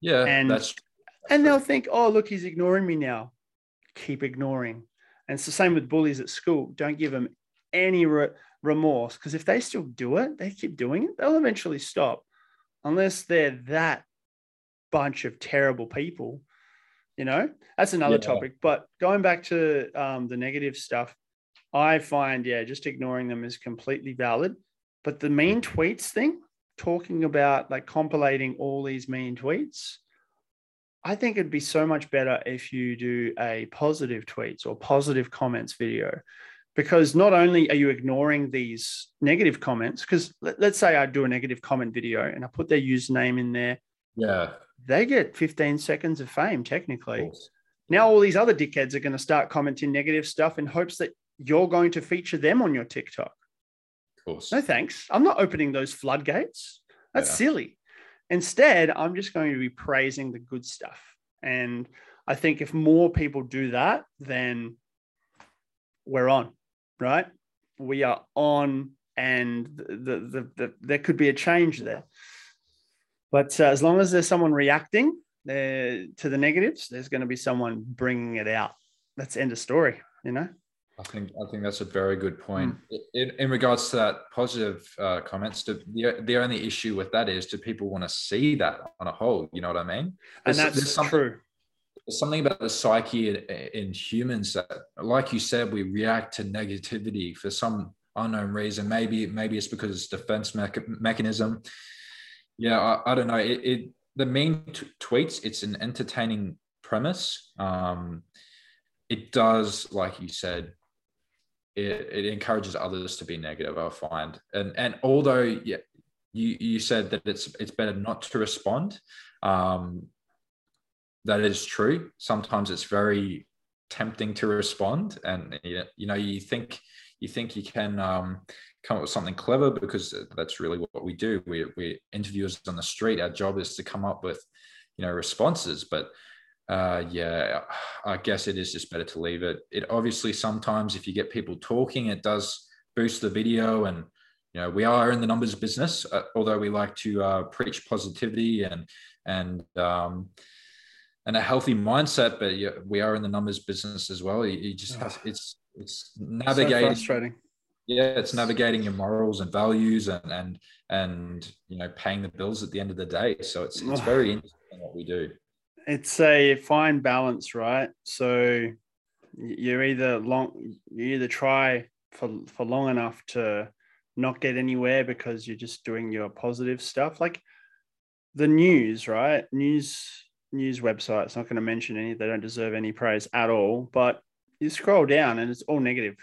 Yeah, And- that's And they'll think, oh, look, he's ignoring me now. Keep ignoring. And it's the same with bullies at school. Don't give them any re- remorse because if they still do it, they keep doing it, they'll eventually stop. Unless they're that bunch of terrible people, you know, that's another Yeah. topic. But going back to um, the negative stuff, I find, yeah, just ignoring them is completely valid. But the mean tweets thing, talking about like compilating all these mean tweets, I think it'd be so much better if you do a positive tweets or positive comments video. Because not only are you ignoring these negative comments, because let, us say I do a negative comment video and I put their username in there, yeah. they get 15 seconds of fame technically. course. Now all these other dickheads are going to start commenting negative stuff in hopes that you're going to feature them on your TikTok. Course. No thanks. I'm not opening those floodgates. That's Yeah. silly. Instead, I'm just going to be praising the good stuff. And I think if more people do that, then we're on, right? We are on, and the, the, the, the there could be a change there. But uh, as long as there's someone reacting uh, to the negatives, there's going to be someone bringing it out. That's end of story, you know? I think I think that's a very good point. Hmm. In, in regards to that positive uh, comments, the the only issue with that is do people want to see that on a whole? You know what I mean? And There's- that's there's something- true. there's something about the psyche in, in humans that, like you said, we react to negativity for some unknown reason. Maybe maybe it's because it's defense mecha- mechanism. Yeah, I, I don't know. It, it the main t- tweets. It's an entertaining premise. Um, it does, like you said, it, it encourages others to be negative. I find, and and although yeah, you you said that it's it's better not to respond. Um, that is true. Sometimes it's very tempting to respond, and you you know you think you think you can um, come up with something clever because that's really what we do. We we interviewers on the street. Our job is to come up with you know responses, but uh, yeah, I guess it is just better to leave it. It obviously sometimes if you get people talking, it does boost the video and you know we are in the numbers business uh, although we like to uh, preach positivity and and um, and a healthy mindset but yeah, we are in the numbers business as well. You, you just have it's it's So navigating frustrating. yeah it's navigating your morals and values and and and you know paying the bills at the end of the day. So it's it's very interesting what we do it's a fine balance, right? So you're either long, you either try for for long enough to not get anywhere because you're just doing your positive stuff, like the news, right? News news websites. Not going to mention any; they don't deserve any praise at all. But you scroll down and it's all negative.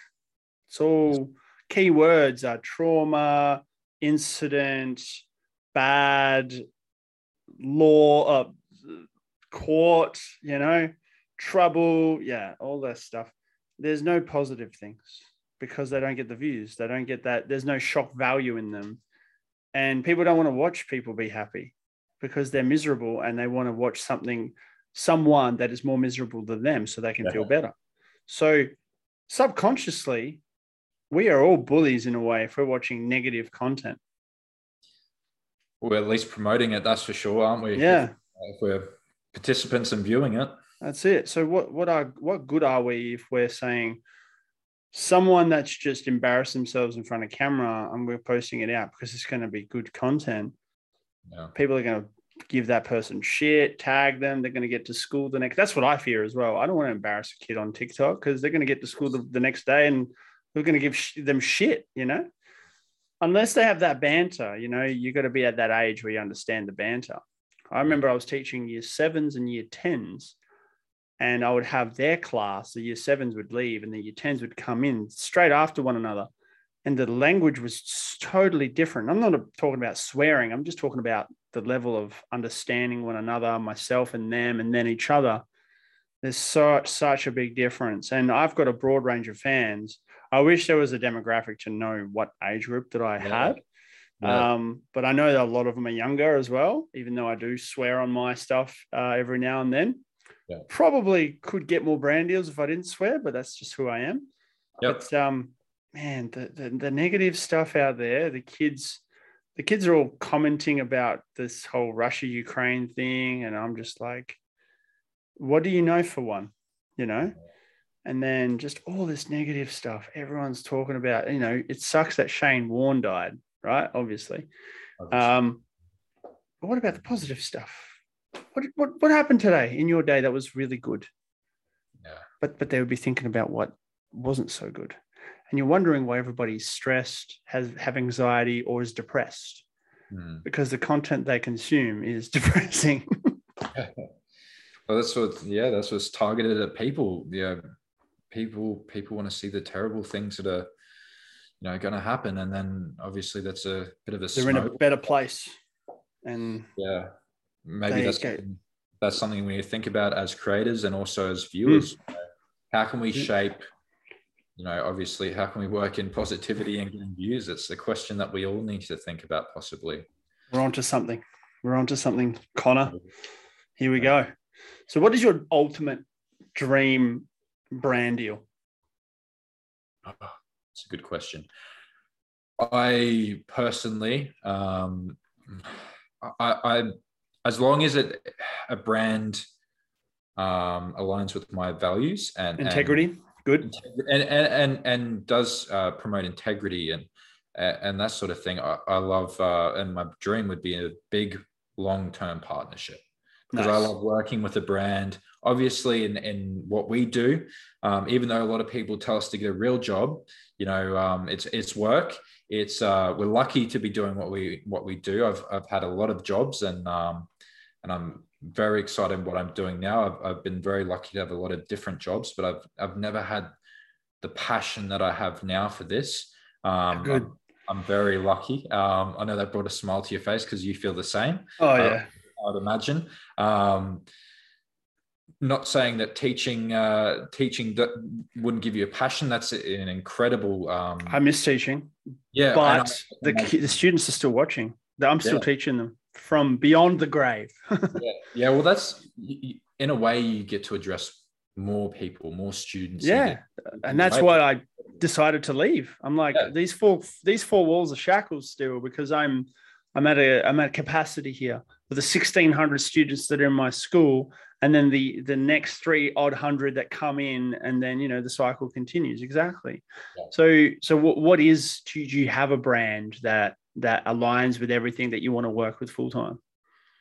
It's all keywords are trauma, incident, bad, law, uh, court, you know, trouble, yeah, all that stuff. There's no positive things because they don't get the views. They don't get that. There's no shock value in them. And people don't want to watch people be happy because they're miserable and they want to watch something, someone that is more miserable than them so they can feel better. So subconsciously, we are all bullies in a way if we're watching negative content. we're at least promoting it that's for sure aren't we Yeah. if, if we're participants and viewing it That's it. So what what are what good are we if we're saying someone that's just embarrassed themselves in front of camera and we're posting it out because it's going to be good content. yeah People are going to give that person shit, tag them. They're going to get to school the next. That's what I fear as well. I don't want to embarrass a kid on TikTok because they're going to get to school the, the next day and we're going to give sh- them shit. You know, unless they have that banter. You know, you got to be at that age where you understand the banter. I remember I was teaching year sevens and year tens, and I would have their class. The year sevens would leave, and the year tens would come in straight after one another, and the language was totally different. I'm not talking about swearing. I'm just talking about the level of understanding one another, myself and them, and then each other. There's such such a big difference, and I've got a broad range of fans. I wish there was a demographic to know what age group that I Yeah. had. Yeah. Um, but I know that a lot of them are younger as well, even though I do swear on my stuff uh, every now and then. Yeah. Probably could get more brand deals if I didn't swear, but that's just who I am. Yep. But um, man, the, the the negative stuff out there, the kids, the kids are all commenting about this whole Russia Ukraine thing, and I'm just like, what do you know for one, you know? And then just all this negative stuff everyone's talking about. You know, it sucks that Shane Warne died, right? Obviously. Um, but what about the positive stuff? What, what what happened today in your day that was really good? Yeah. But but they would be thinking about what wasn't so good, and you're wondering why everybody's stressed, has have anxiety, or is depressed Hmm. because the content they consume is depressing. well, that's what, yeah, that's what's targeted at people. Yeah, people, people want to see the terrible things that are, you know, going to happen, and then obviously that's a bit of a They're in a better place, and yeah, maybe that's go- something, that's something we think about as creators and also as viewers. Hmm. You know, how can we Mm. shape? You know, obviously, how can we work in positivity and getting views? It's a question that we all need to think about, possibly. we're onto something. We're onto something, Connor. Here we go. So, what is your ultimate dream brand deal? It's a good question. I personally, um, I, I, as long as it a brand um, aligns with my values and and- Integrity, good. and and and, and does uh, promote integrity and and that sort of thing. I, I love, uh, and my dream would be a big long term partnership because I love working with a brand. Obviously, in, in what we do, um, even though a lot of people tell us to get a real job, you know, um, it's it's work. It's uh, we're lucky to be doing what we what we do. I've I've had a lot of jobs, and um, and I'm very excited what I'm doing now. I've, I've been very lucky to have a lot of different jobs, but I've I've never had the passion that I have now for this. Um, Good. I'm, I'm very lucky. Um, I know that brought a smile to your face because you feel the same. Oh Uh, yeah, I'd imagine. Um, not saying that teaching uh, teaching that wouldn't give you a passion. That's an incredible. Um, I miss teaching, yeah, but I- the the students are still watching. I'm still Yeah. teaching them from beyond the grave. yeah, yeah. Well, that's in a way you get to address more people, more students. Yeah, and that's why I decided to leave. I'm like Yeah. these four these four walls are shackles still because I'm I'm at a I'm at capacity here with the 1600 students that are in my school, and then the the next three odd hundred that come in, and then you know the cycle continues exactly. Yeah. So so what what is do you have a brand that that aligns with everything that you want to work with full time?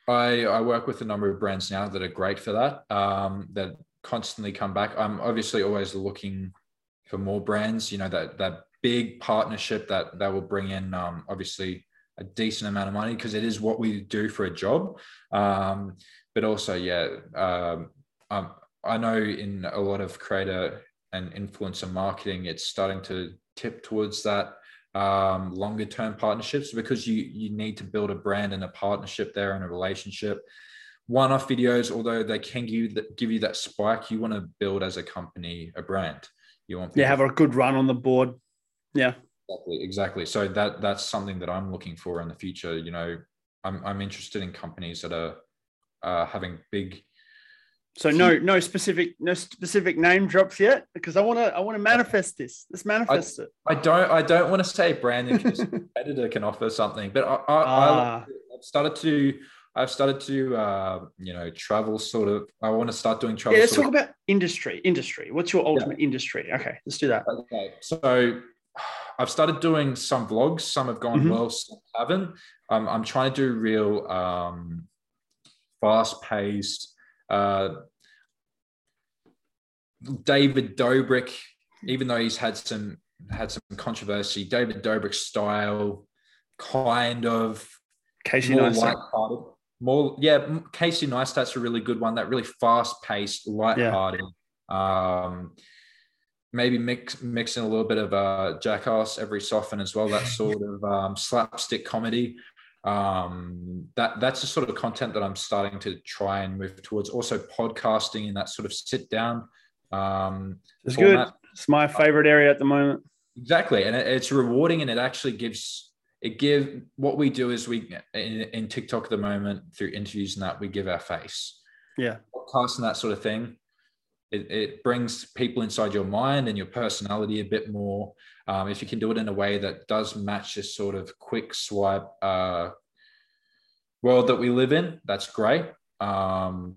I, I work with a number of brands now that are great for that. Um, that constantly come back. I'm obviously always looking for more brands. You know that that big partnership that that will bring in um, obviously a decent amount of money because it is what we do for a job. Um, but also, yeah, um, um, I know in a lot of creator and influencer marketing, it's starting to tip towards that um, longer term partnerships because you you need to build a brand and a partnership there and a relationship. One off videos, although they can give you that, give you that spike, you want to build as a company a brand. You want Yeah, have a good run on the board. Yeah. Exactly, exactly. So that that's something that I'm looking for in the future. You know, I'm I'm interested in companies that are uh, having big. So no, no specific, no specific name drops yet because I want to, I want to manifest this. Let's manifest it. I don't I don't want to say branding because competitor can offer something, but I, I, Ah. I I've started to I've started to uh, you know travel sort of. I want to start doing travel. Yeah, let's talk about industry. Industry. What's your ultimate industry? Okay, let's do that. Okay, so I've started doing some vlogs. Some have gone Mhm. well, some haven't. Um, I'm trying to do real um, fast paced. Uh, David Dobrik, even though he's had some had some controversy, David Dobrik style, kind of Casey more Neistat. light-hearted. More, yeah, Casey Neistat's a really good one. That really fast-paced, light-hearted. Um, maybe mix mix in a little bit of uh, jackass every so often as well. That sort of um, slapstick comedy. Um, that that's the sort of content that I'm starting to try and move towards. Also, podcasting in that sort of sit down. Um, It's good. It's my favorite area at the moment. Exactly, and it, it's rewarding, and it actually gives it give what we do is we in, in TikTok at the moment through interviews and that we give our face. Yeah. podcasts and that sort of thing. It, it brings people inside your mind and your personality a bit more. Um, if you can do it in a way that does match this sort of quick swipe uh, world that we live in, that's great. Um,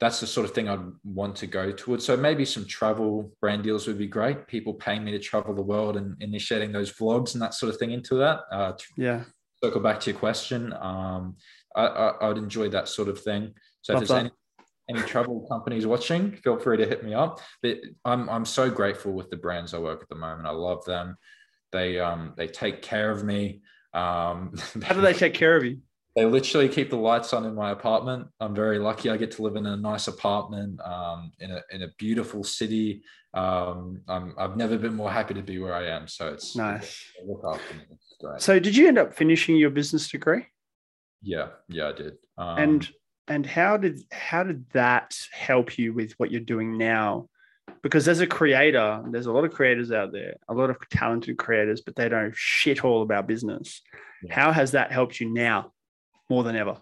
that's the sort of thing I'd want to go towards. So maybe some travel brand deals would be great. People paying me to travel the world and initiating those vlogs and that sort of thing into that. Uh, yeah. Circle back to your question. Um, I, I, would enjoy that sort of thing. So Love if there's any, any travel companies watching, feel free to hit me up. But I'm I'm so grateful with the brands I work at the moment. I love them. They um they take care of me. Um, How do they take care of you? they literally keep the lights on in my apartment. I'm very lucky. I get to live in a nice apartment um, in a in a beautiful city. Um, i have never been more happy to be where I am. So it's nice. Look after me. Great. So, did you end up finishing your business degree? Yeah, yeah, I did. Um, and and how did how did that help you with what you're doing now? Because as a creator, there's a lot of creators out there, a lot of talented creators, but they don't shit all about business. Yeah. How has that helped you now? more than ever?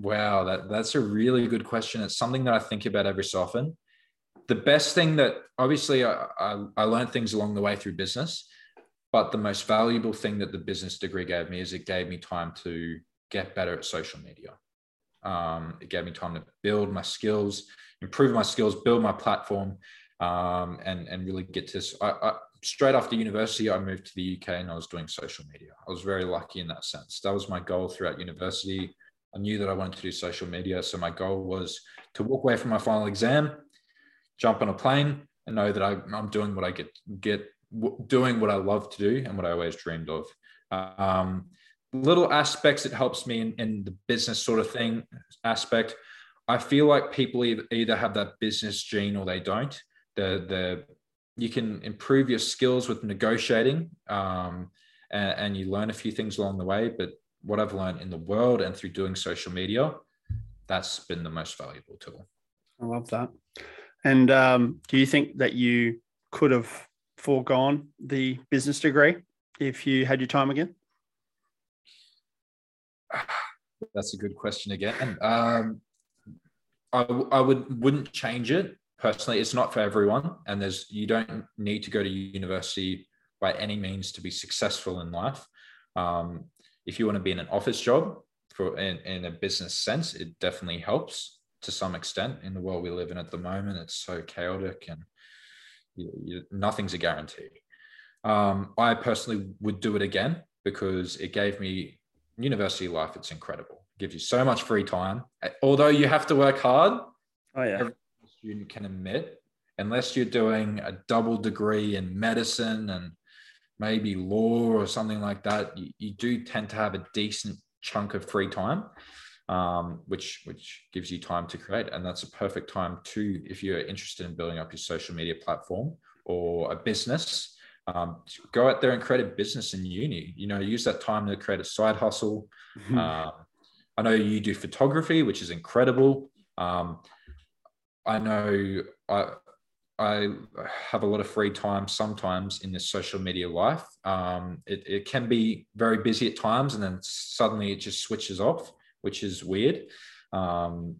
Wow, that, that's a really good question. It's something that I think about every so often. The best thing that obviously I, I, I learned things along the way through business, but the most valuable thing that the business degree gave me is it gave me time to get better at social media. Um, it gave me time to build my skills, improve my skills, build my platform, um, and and really get to. I, I, straight after university, I moved to the UK and I was doing social media. I was very lucky in that sense. That was my goal throughout university. I knew that I wanted to do social media. So my goal was to walk away from my final exam, jump on a plane, and know that I, am doing what I get get doing what I love to do and what I always dreamed of. Um, little aspects it helps me in, in the business sort of thing aspect. I feel like people either have that business gene or they don't. The the you can improve your skills with negotiating um, and, and, you learn a few things along the way but what i've learned in the world and through doing social media that's been the most valuable tool i love that and um, do you think that you could have foregone the business degree if you had your time again? That's a good question again. Um, I, I would wouldn't change it. Personally it's not for everyone and there's you don't need to go to university by any means to be successful in life. Um, if you want to be in an office job for in, in a business sense it definitely helps to some extent in the world we live in at the moment. It's so chaotic and you, you, nothing's a guarantee. Um, i personally would do it again because it gave me university life. It's incredible. It gives you so much free time. Although you have to work hard oh yeah. student can admit, unless you're doing a double degree in medicine and maybe law or something like that, you, you do tend to have a decent chunk of free time, um, which which gives you time to create, and that's a perfect time to if you're interested in building up your social media platform or a business. Um, go out there and create a business in uni. You know, use that time to create a side hustle. Mm-hmm. Um, I know you do photography, which is incredible. Um, I know I I have a lot of free time sometimes in this social media life. Um, it, it can be very busy at times, and then suddenly it just switches off, which is weird. Um,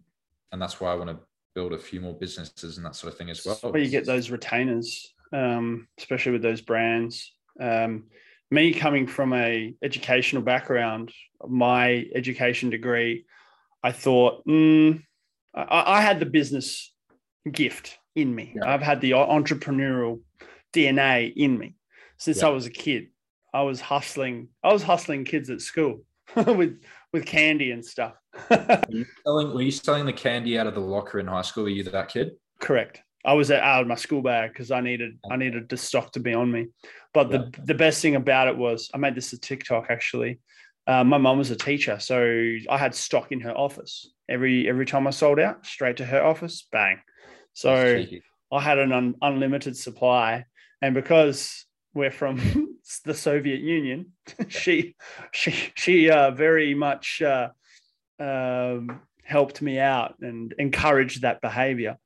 and that's why I want to build a few more businesses and that sort of thing as well. Where you get those retainers, um, especially with those brands. Um, me coming from a educational background, my education degree, I thought mm, I, I had the business gift in me. Yeah. I've had the entrepreneurial DNA in me since yeah. I was a kid. I was hustling. I was hustling kids at school with with candy and stuff. were, you selling, were you selling the candy out of the locker in high school? Were you that kid? Correct. I was out of my school bag because I needed I needed the stock to be on me. But yeah. the the best thing about it was I made this a TikTok actually. Uh, my mom was a teacher, so I had stock in her office. Every every time I sold out, straight to her office, bang. So I had an un- unlimited supply, and because we're from the Soviet Union, she she she uh, very much uh, um, helped me out and encouraged that behavior,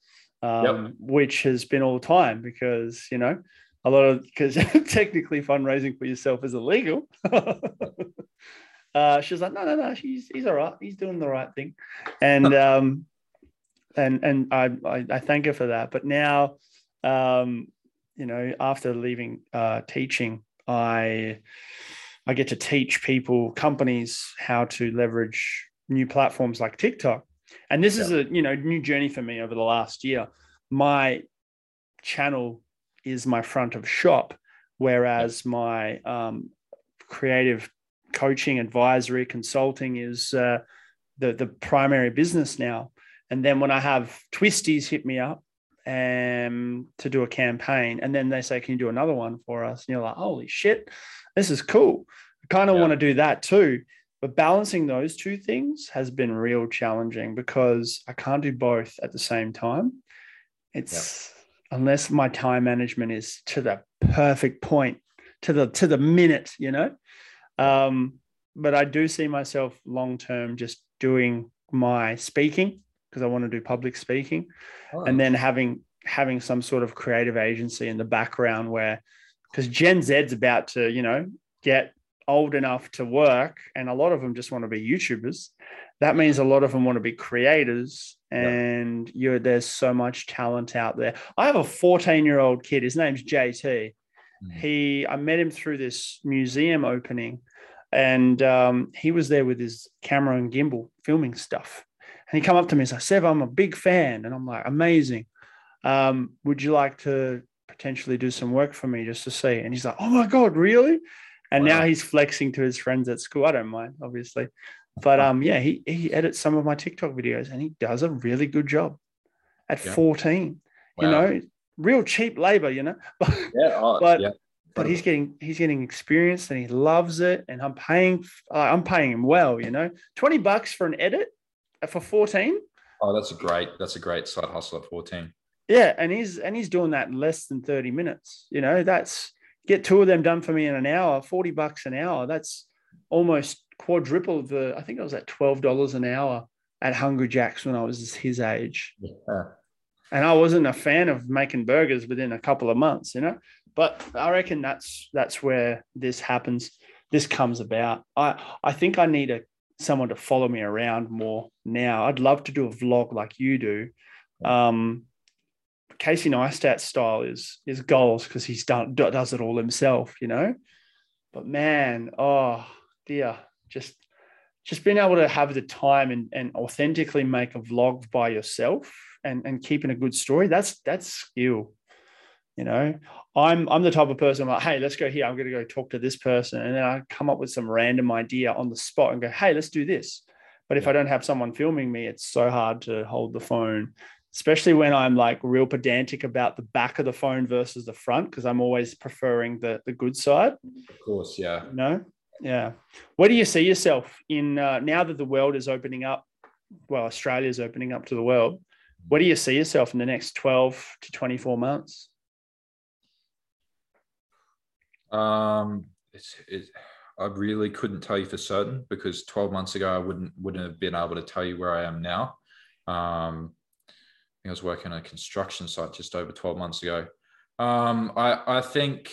um, yep. which has been all the time because you know a lot of because technically fundraising for yourself is illegal. Uh, she's like, no, no, no, he's he's all right. He's doing the right thing, and um, and and I, I I thank her for that. But now, um, you know, after leaving uh, teaching, I I get to teach people, companies, how to leverage new platforms like TikTok. And this yeah. is a you know new journey for me over the last year. My channel is my front of shop, whereas my um, creative coaching, advisory, consulting is uh, the the primary business now. And then when I have twisties hit me up um, to do a campaign, and then they say, "Can you do another one for us?" And you're like, "Holy shit, this is cool." I kind of yeah. want to do that too. But balancing those two things has been real challenging because I can't do both at the same time. It's yeah. unless my time management is to the perfect point, to the to the minute, you know. Um, but I do see myself long term just doing my speaking because I want to do public speaking, oh. and then having having some sort of creative agency in the background where because Gen Z's about to you know get old enough to work, and a lot of them just want to be YouTubers. That means a lot of them want to be creators, and you're there's so much talent out there. I have a 14 year old kid. His name's JT. Mm. He I met him through this museum opening, and um, he was there with his camera and gimbal filming stuff. And he come up to me and said, Seb, I'm a big fan. And I'm like, amazing. Um, would you like to potentially do some work for me just to see? And he's like, oh my God, really? And wow. now he's flexing to his friends at school. I don't mind, obviously. But um, yeah, he, he edits some of my TikTok videos and he does a really good job at yeah. 14. Wow. You know, real cheap labor, you know. yeah, oh, but yeah. but he's getting he's getting experience and he loves it. And I'm paying uh, I'm paying him well, you know. 20 bucks for an edit for 14. Oh, that's a great that's a great side hustle at 14. Yeah, and he's and he's doing that in less than 30 minutes. You know, that's get two of them done for me in an hour, 40 bucks an hour. That's almost quadruple the, I think I was at $12 an hour at Hungry Jack's when I was his age. Yeah. And I wasn't a fan of making burgers within a couple of months, you know. But I reckon that's that's where this happens. This comes about. I I think I need a someone to follow me around more now. I'd love to do a vlog like you do. Um, Casey Neistat's style is is goals because he's done does it all himself, you know. But man, oh dear, just just being able to have the time and, and authentically make a vlog by yourself and, and keeping a good story, that's that's skill. You know, I'm I'm the type of person I'm like, hey, let's go here. I'm gonna go talk to this person. And then I come up with some random idea on the spot and go, hey, let's do this. But if I don't have someone filming me, it's so hard to hold the phone especially when I'm like real pedantic about the back of the phone versus the front, because I'm always preferring the the good side. Of course, yeah. You no, know? yeah. Where do you see yourself in uh, now that the world is opening up? Well, Australia is opening up to the world. Where do you see yourself in the next 12 to 24 months? Um, it's, it's, I really couldn't tell you for certain because 12 months ago I wouldn't wouldn't have been able to tell you where I am now. Um, I was working on a construction site just over 12 months ago. Um, I, I think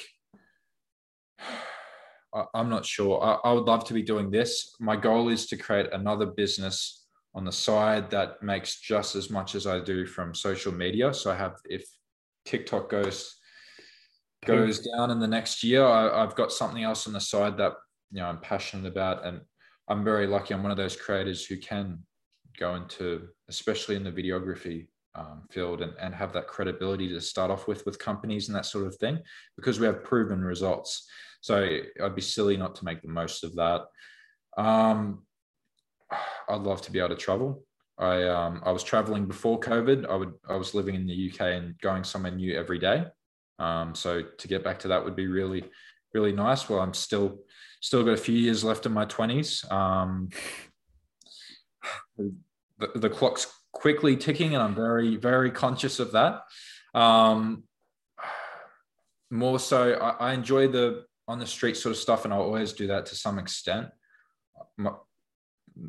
I, am not sure. I, I would love to be doing this. My goal is to create another business on the side that makes just as much as I do from social media. So I have if TikTok goes goes down in the next year, I, I've got something else on the side that you know I'm passionate about, and I'm very lucky. I'm one of those creators who can go into, especially in the videography um, field and, and have that credibility to start off with with companies and that sort of thing because we have proven results. So i'd be silly not to make the most of that. Um, i'd love to be able to travel. I um, i was traveling before covid. I would i was living in the uk and going somewhere new every day um, so to get back to that would be really really nice well i'm still still got a few years left in my 20s um, the, the clock's quickly ticking, and I'm very, very conscious of that. Um, more so, I, I enjoy the on the street sort of stuff, and I'll always do that to some extent. My,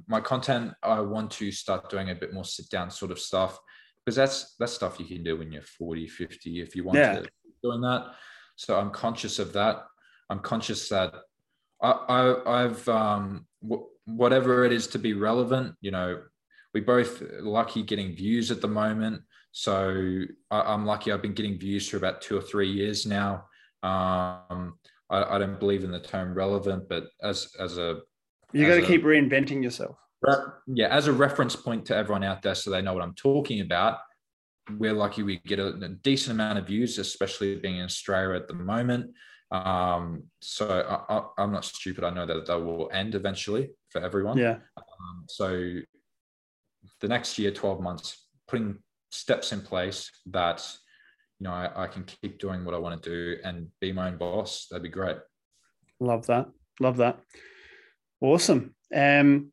my content, I want to start doing a bit more sit down sort of stuff because that's that's stuff you can do when you're 40, 50 if you want yeah. to doing that. So I'm conscious of that. I'm conscious that I, I I've um w- whatever it is to be relevant. You know, we both lucky getting views at the moment. So I, am lucky. I've been getting views for about two or three years now. Um, I, I don't believe in the term relevant, but as as a you got to keep reinventing yourself. Yeah, as a reference point to everyone out there, so they know what I'm talking about. We're lucky we get a, a decent amount of views, especially being in Australia at the moment. Um, so I, am not stupid. I know that that will end eventually for everyone. Yeah. Um, so the next year, 12 months, putting steps in place that you know I, I can keep doing what I want to do and be my own boss. That'd be great. Love that. Love that. Awesome. Um,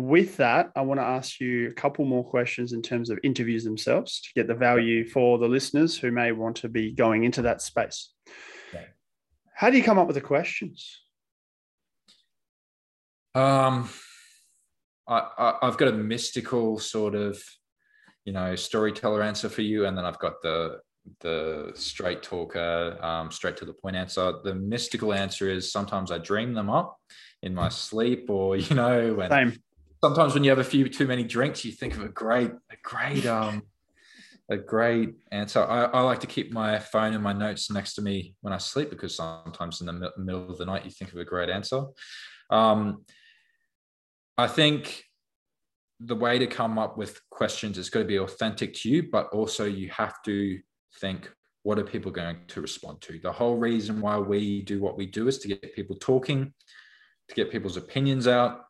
with that, I want to ask you a couple more questions in terms of interviews themselves to get the value for the listeners who may want to be going into that space. How do you come up with the questions? Um, I, I, have got a mystical sort of, you know, storyteller answer for you, and then I've got the the straight talker, um, straight to the point answer. The mystical answer is sometimes I dream them up in my sleep, or you know, when Same. Sometimes when you have a few too many drinks, you think of a great, a great um a great answer. I, I, like to keep my phone and my notes next to me when I sleep because sometimes in the middle of the night you think of a great answer. Um, I think the way to come up with questions is going to be authentic to you, but also you have to think what are people going to respond to? The whole reason why we do what we do is to get people talking, to get people's opinions out,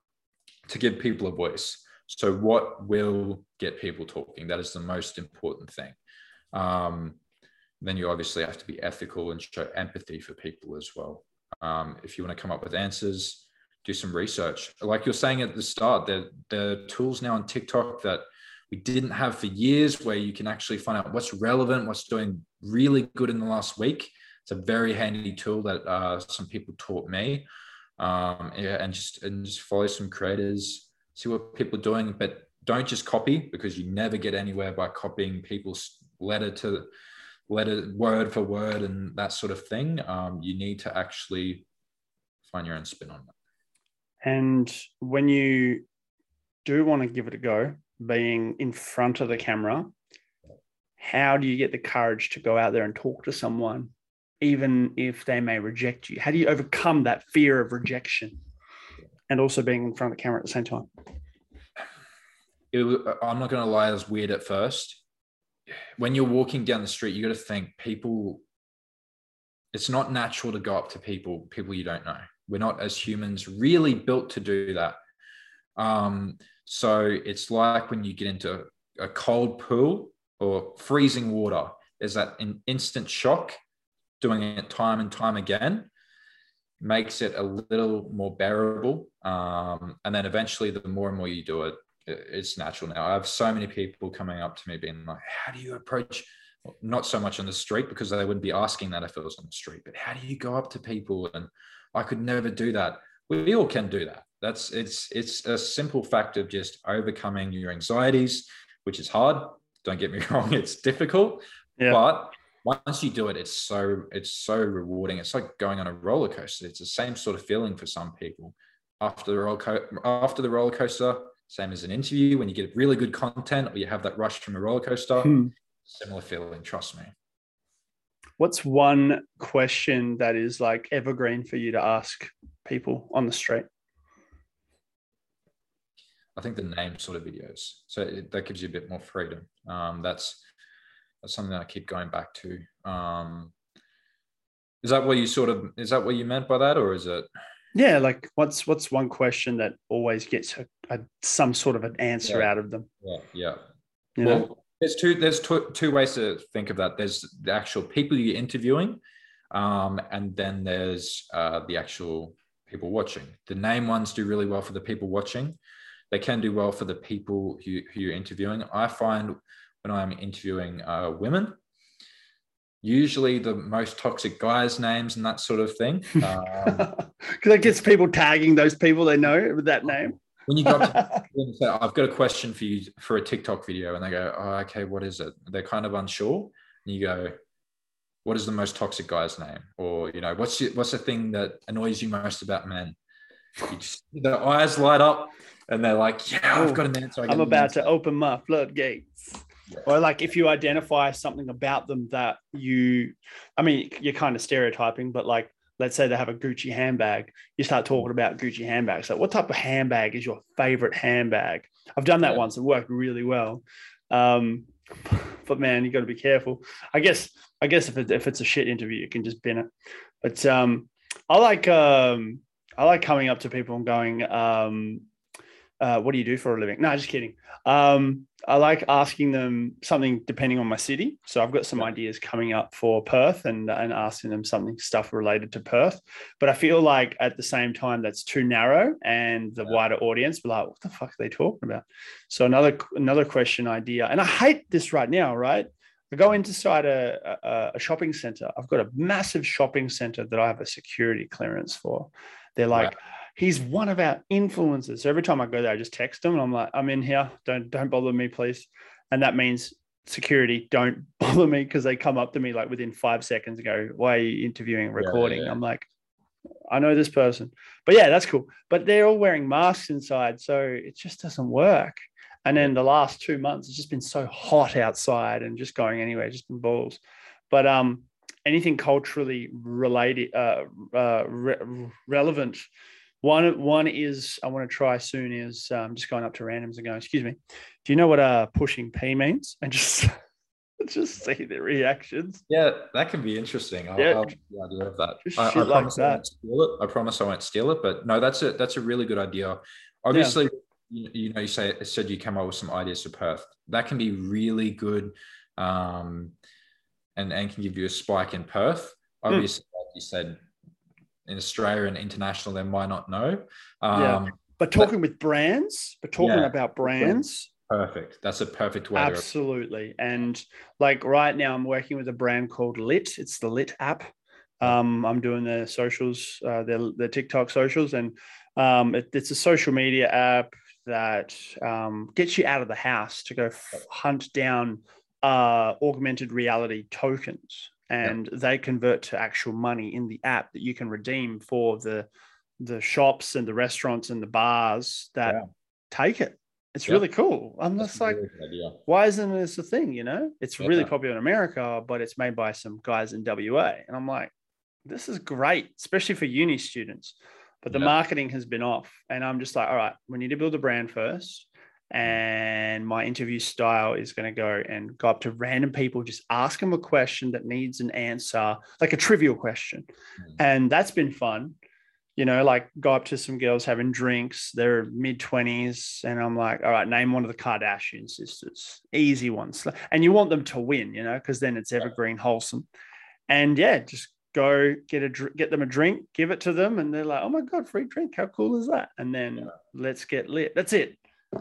to give people a voice. So, what will get people talking? That is the most important thing. Um, then you obviously have to be ethical and show empathy for people as well. Um, if you want to come up with answers, do some research. Like you're saying at the start, there, there are tools now on TikTok that we didn't have for years where you can actually find out what's relevant, what's doing really good in the last week. It's a very handy tool that uh, some people taught me. Um, yeah, and just and just follow some creators see what people are doing, but don't just copy because you never get anywhere by copying people's letter to letter, word for word, and that sort of thing. Um, you need to actually find your own spin on that. And when you do want to give it a go, being in front of the camera, how do you get the courage to go out there and talk to someone, even if they may reject you? How do you overcome that fear of rejection? and also being in front of the camera at the same time? It, I'm not going to lie, it was weird at first. When you're walking down the street, you got to think people. It's not natural to go up to people, people you don't know. We're not as humans really built to do that. Um, so it's like when you get into a cold pool or freezing water. There's that an instant shock doing it time and time again makes it a little more bearable. Um, and then eventually, the more and more you do it, it's natural now. I have so many people coming up to me being like, How do you approach? Not so much on the street because they wouldn't be asking that if it was on the street, but how do you go up to people? And I could never do that. We all can do that. That's it's it's a simple fact of just overcoming your anxieties, which is hard. Don't get me wrong, it's difficult. Yeah. But once you do it, it's so it's so rewarding. It's like going on a roller coaster. It's the same sort of feeling for some people. After the roller co- after the roller coaster, same as an interview when you get really good content or you have that rush from a roller coaster. Hmm. Similar feeling, trust me. What's one question that is like evergreen for you to ask people on the street? I think the name sort of videos. So it, that gives you a bit more freedom. Um, that's that's something that I keep going back to. Um, is that what you sort of is that what you meant by that, or is it? Yeah, like what's what's one question that always gets a, a some sort of an answer yeah. out of them? Yeah, yeah. You well, know? there's two there's two, two ways to think of that. There's the actual people you're interviewing, um, and then there's uh, the actual people watching. The name ones do really well for the people watching. They can do well for the people who, who you're interviewing. I find when I'm interviewing uh, women. Usually the most toxic guys' names and that sort of thing. Because um, that gets people tagging those people they know with that name. When you go to and say, I've got a question for you for a TikTok video, and they go, Oh, okay, what is it? They're kind of unsure. And you go, what is the most toxic guy's name? Or, you know, what's your, what's the thing that annoys you most about men? You just, their eyes light up and they're like, yeah, I've got an answer. I'm about to open my floodgates. Or like if you identify something about them that you, I mean, you're kind of stereotyping, but like, let's say they have a Gucci handbag, you start talking about Gucci handbags. like what type of handbag is your favorite handbag? I've done that yeah. once. It worked really well. Um, but man, you got to be careful. I guess, I guess if, it, if it's a shit interview, you can just bin it. But um, I like, um, I like coming up to people and going, um, uh, what do you do for a living? No, just kidding. Um, I like asking them something depending on my city. So I've got some ideas coming up for Perth and, and asking them something stuff related to Perth. But I feel like at the same time that's too narrow and the wider audience will be like, what the fuck are they talking about? So another another question idea, and I hate this right now, right? I go inside a, a, a shopping center. I've got a massive shopping center that I have a security clearance for. They're like, he's one of our influencers. So every time I go there, I just text him and I'm like, I'm in here. Don't don't bother me, please. And that means security don't bother me because they come up to me like within five seconds and go, Why are you interviewing, recording? Yeah, yeah. I'm like, I know this person. But yeah, that's cool. But they're all wearing masks inside. So it just doesn't work. And then the last two months, it's just been so hot outside and just going anywhere, just been balls. But um, anything culturally related, uh, uh, re- relevant one one is I want to try soon is um, just going up to randoms and going, excuse me, do you know what uh pushing P means? And just just see their reactions. Yeah, that can be interesting. I'll, yeah. I'll the idea of that. I, I, promise like I won't steal it. I promise I won't steal it. But no, that's a that's a really good idea. Obviously, yeah. you, you, know, you say said you came up with some ideas for Perth. That can be really good, um, and and can give you a spike in Perth. Hmm. Obviously, mm. like you said, in Australia and international they might not know. Um, yeah. But talking but, with brands, but talking yeah, about brands. Perfect. That's a perfect way. Absolutely. And like right now, I'm working with a brand called Lit. It's the Lit app. Um, I'm doing their socials, uh, their, their TikTok socials, and um, it, it's a social media app that um, gets you out of the house to go f- hunt down uh, augmented reality tokens and yep. they convert to actual money in the app that you can redeem for the the shops and the restaurants and the bars that yeah. take it. It's yep. really cool. I'm That's just like, really why isn't this a thing? You know, it's yeah. really popular in America, but it's made by some guys in WA. And I'm like, this is great, especially for uni students. But the yeah. marketing has been off. And I'm just like, all right, we need to build a brand first and my interview style is going to go and go up to random people just ask them a question that needs an answer like a trivial question. Mm. and that's been fun. You know like go up to some girls having drinks they're mid 20s and i'm like all right name one of the kardashian sisters. Easy ones and you want them to win you know because then it's evergreen wholesome. And yeah just go get a get them a drink give it to them and they're like oh my god free drink how cool is that? And then yeah. let's get lit. That's it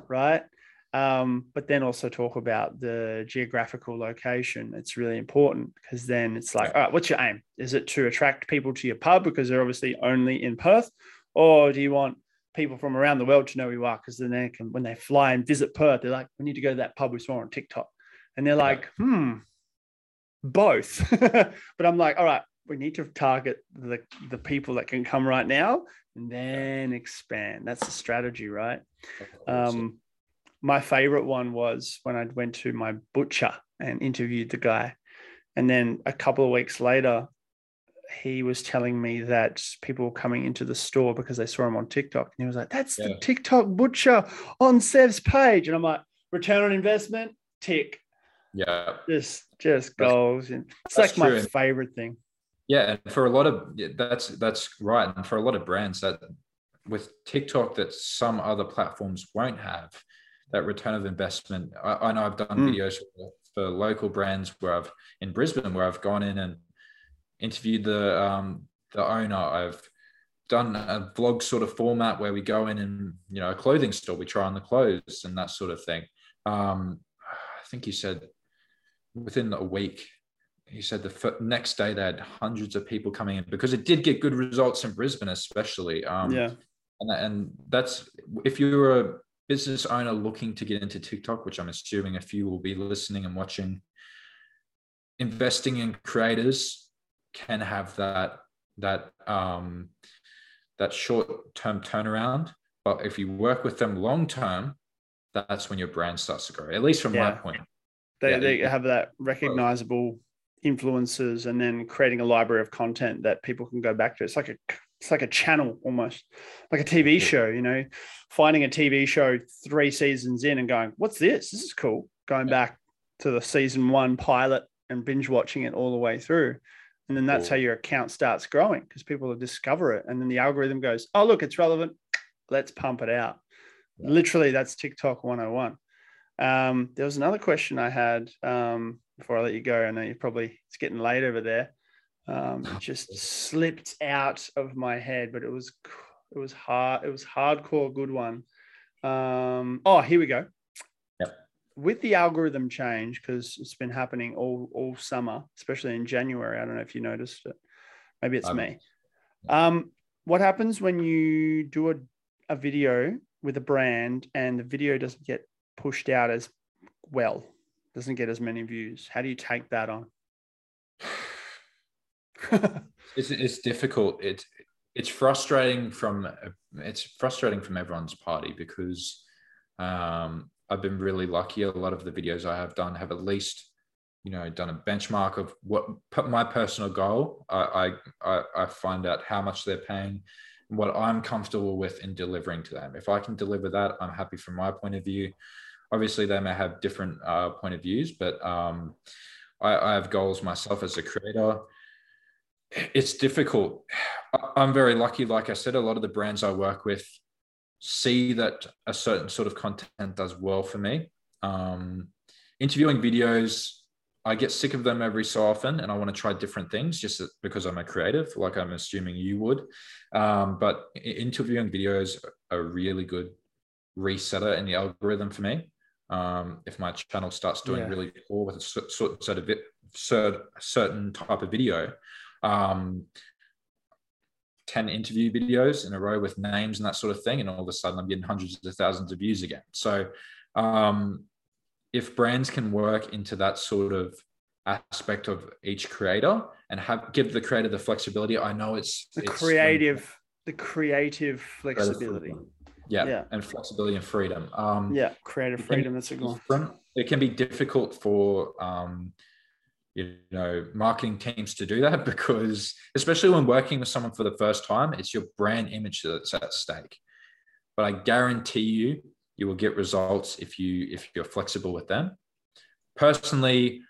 right? Um, but then also talk about the geographical location. It's really important because then it's like, all right, what's your aim? Is it to attract people to your pub because they're obviously only in Perth, or do you want people from around the world to know who you are? Because then they can, when they fly and visit Perth, they're like, we need to go to that pub we saw on TikTok, and they're like, hmm, both. but I'm like, all right, we need to target the the people that can come right now and then expand. That's the strategy, right? Um, my favorite one was when I went to my butcher and interviewed the guy. And then a couple of weeks later, he was telling me that people were coming into the store because they saw him on TikTok. And he was like, That's yeah. the TikTok butcher on Seb's page. And I'm like, return on investment, tick. Yeah. Just just goals. And it's like my true. favorite thing. Yeah, and for a lot of that's that's right, and for a lot of brands that with TikTok that some other platforms won't have that return of investment. I, I know I've done mm. videos for, for, local brands where I've in Brisbane where I've gone in and interviewed the um, the owner. I've done a vlog sort of format where we go in and you know a clothing store, we try on the clothes and that sort of thing. Um, I think you said within a week he said the next day they had hundreds of people coming in because it did get good results in Brisbane, especially. Um, yeah. And, and that's if you're a business owner looking to get into TikTok, which I'm assuming a few will be listening and watching, investing in creators can have that that um, that short term turnaround. But if you work with them long term, that's when your brand starts to grow. At least from yeah. my point. They, yeah. they have that recognizable influences and then creating a library of content that people can go back to. It's like a it's like a channel almost, like a TV show, you know, finding a TV show three seasons in and going, What's this? This is cool. Going back to the season one pilot and binge watching it all the way through. And then that's cool. how your account starts growing because people will discover it. And then the algorithm goes, Oh, look, it's relevant. Let's pump it out. Literally, that's TikTok 101. Um, there was another question I had um, before I let you go. I know you're probably it's getting late over there. Um, it just slipped out of my head, but it was it was hard. It was hardcore good one. Um, oh, here we go. Yep. With the algorithm change, because it's been happening all all summer, especially in January. I don't know if you noticed it. Maybe it's me. Um, what happens when you do a, a video with a brand and the video doesn't get pushed out as well, doesn't get as many views. How do you take that on? it's, it's difficult. It's it's frustrating from it's frustrating from everyone's party because um, I've been really lucky. A lot of the videos I have done have at least you know done a benchmark of what my personal goal. I I I find out how much they're paying what I'm comfortable with in delivering to them. If I can deliver that, I'm happy from my point of view obviously they may have different uh, point of views, but um, I, I have goals myself as a creator. It's difficult. I'm very lucky. Like I said, a lot of the brands I work with see that a certain sort of content does well for me. Um, interviewing videos, I get sick of them every so often, and I want to try different things just because I'm a creative, like I'm assuming you would. Um, but interviewing videos are really good resetter in the algorithm for me um, if my channel starts doing yeah. really poor with a sort, sort of certain, certain type of video um, 10 interview videos in a row with names and that sort of thing and all of a sudden i'm getting hundreds of thousands of views again. So um, if brands can work into that sort of aspect of each creator and have give the creator the flexibility i know it's the it's, creative the creative flexibility yeah, yeah. and flexibility and freedom. Um, yeah, creative freedom. That's a good one. It can be difficult for um, you know marketing teams to do that because, especially when working with someone for the first time, it's your brand image that's at stake. But I guarantee you, you will get results if you if you're flexible with them. Personally,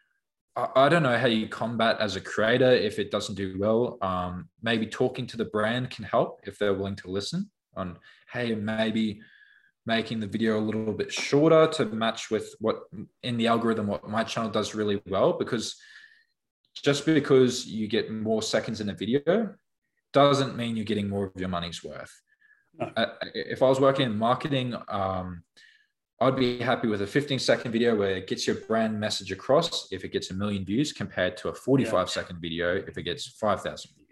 I don't know how you combat as a creator if it doesn't do well. Um, maybe talking to the brand can help if they're willing to listen on hey maybe making the video a little bit shorter to match with what in the algorithm what my channel does really well because just because you get more seconds in a video doesn't mean you're getting more of your money's worth no. uh, if i was working in marketing um, i'd be happy with a 15 second video where it gets your brand message across if it gets a million views compared to a 45 yeah. second video if it gets 5000 views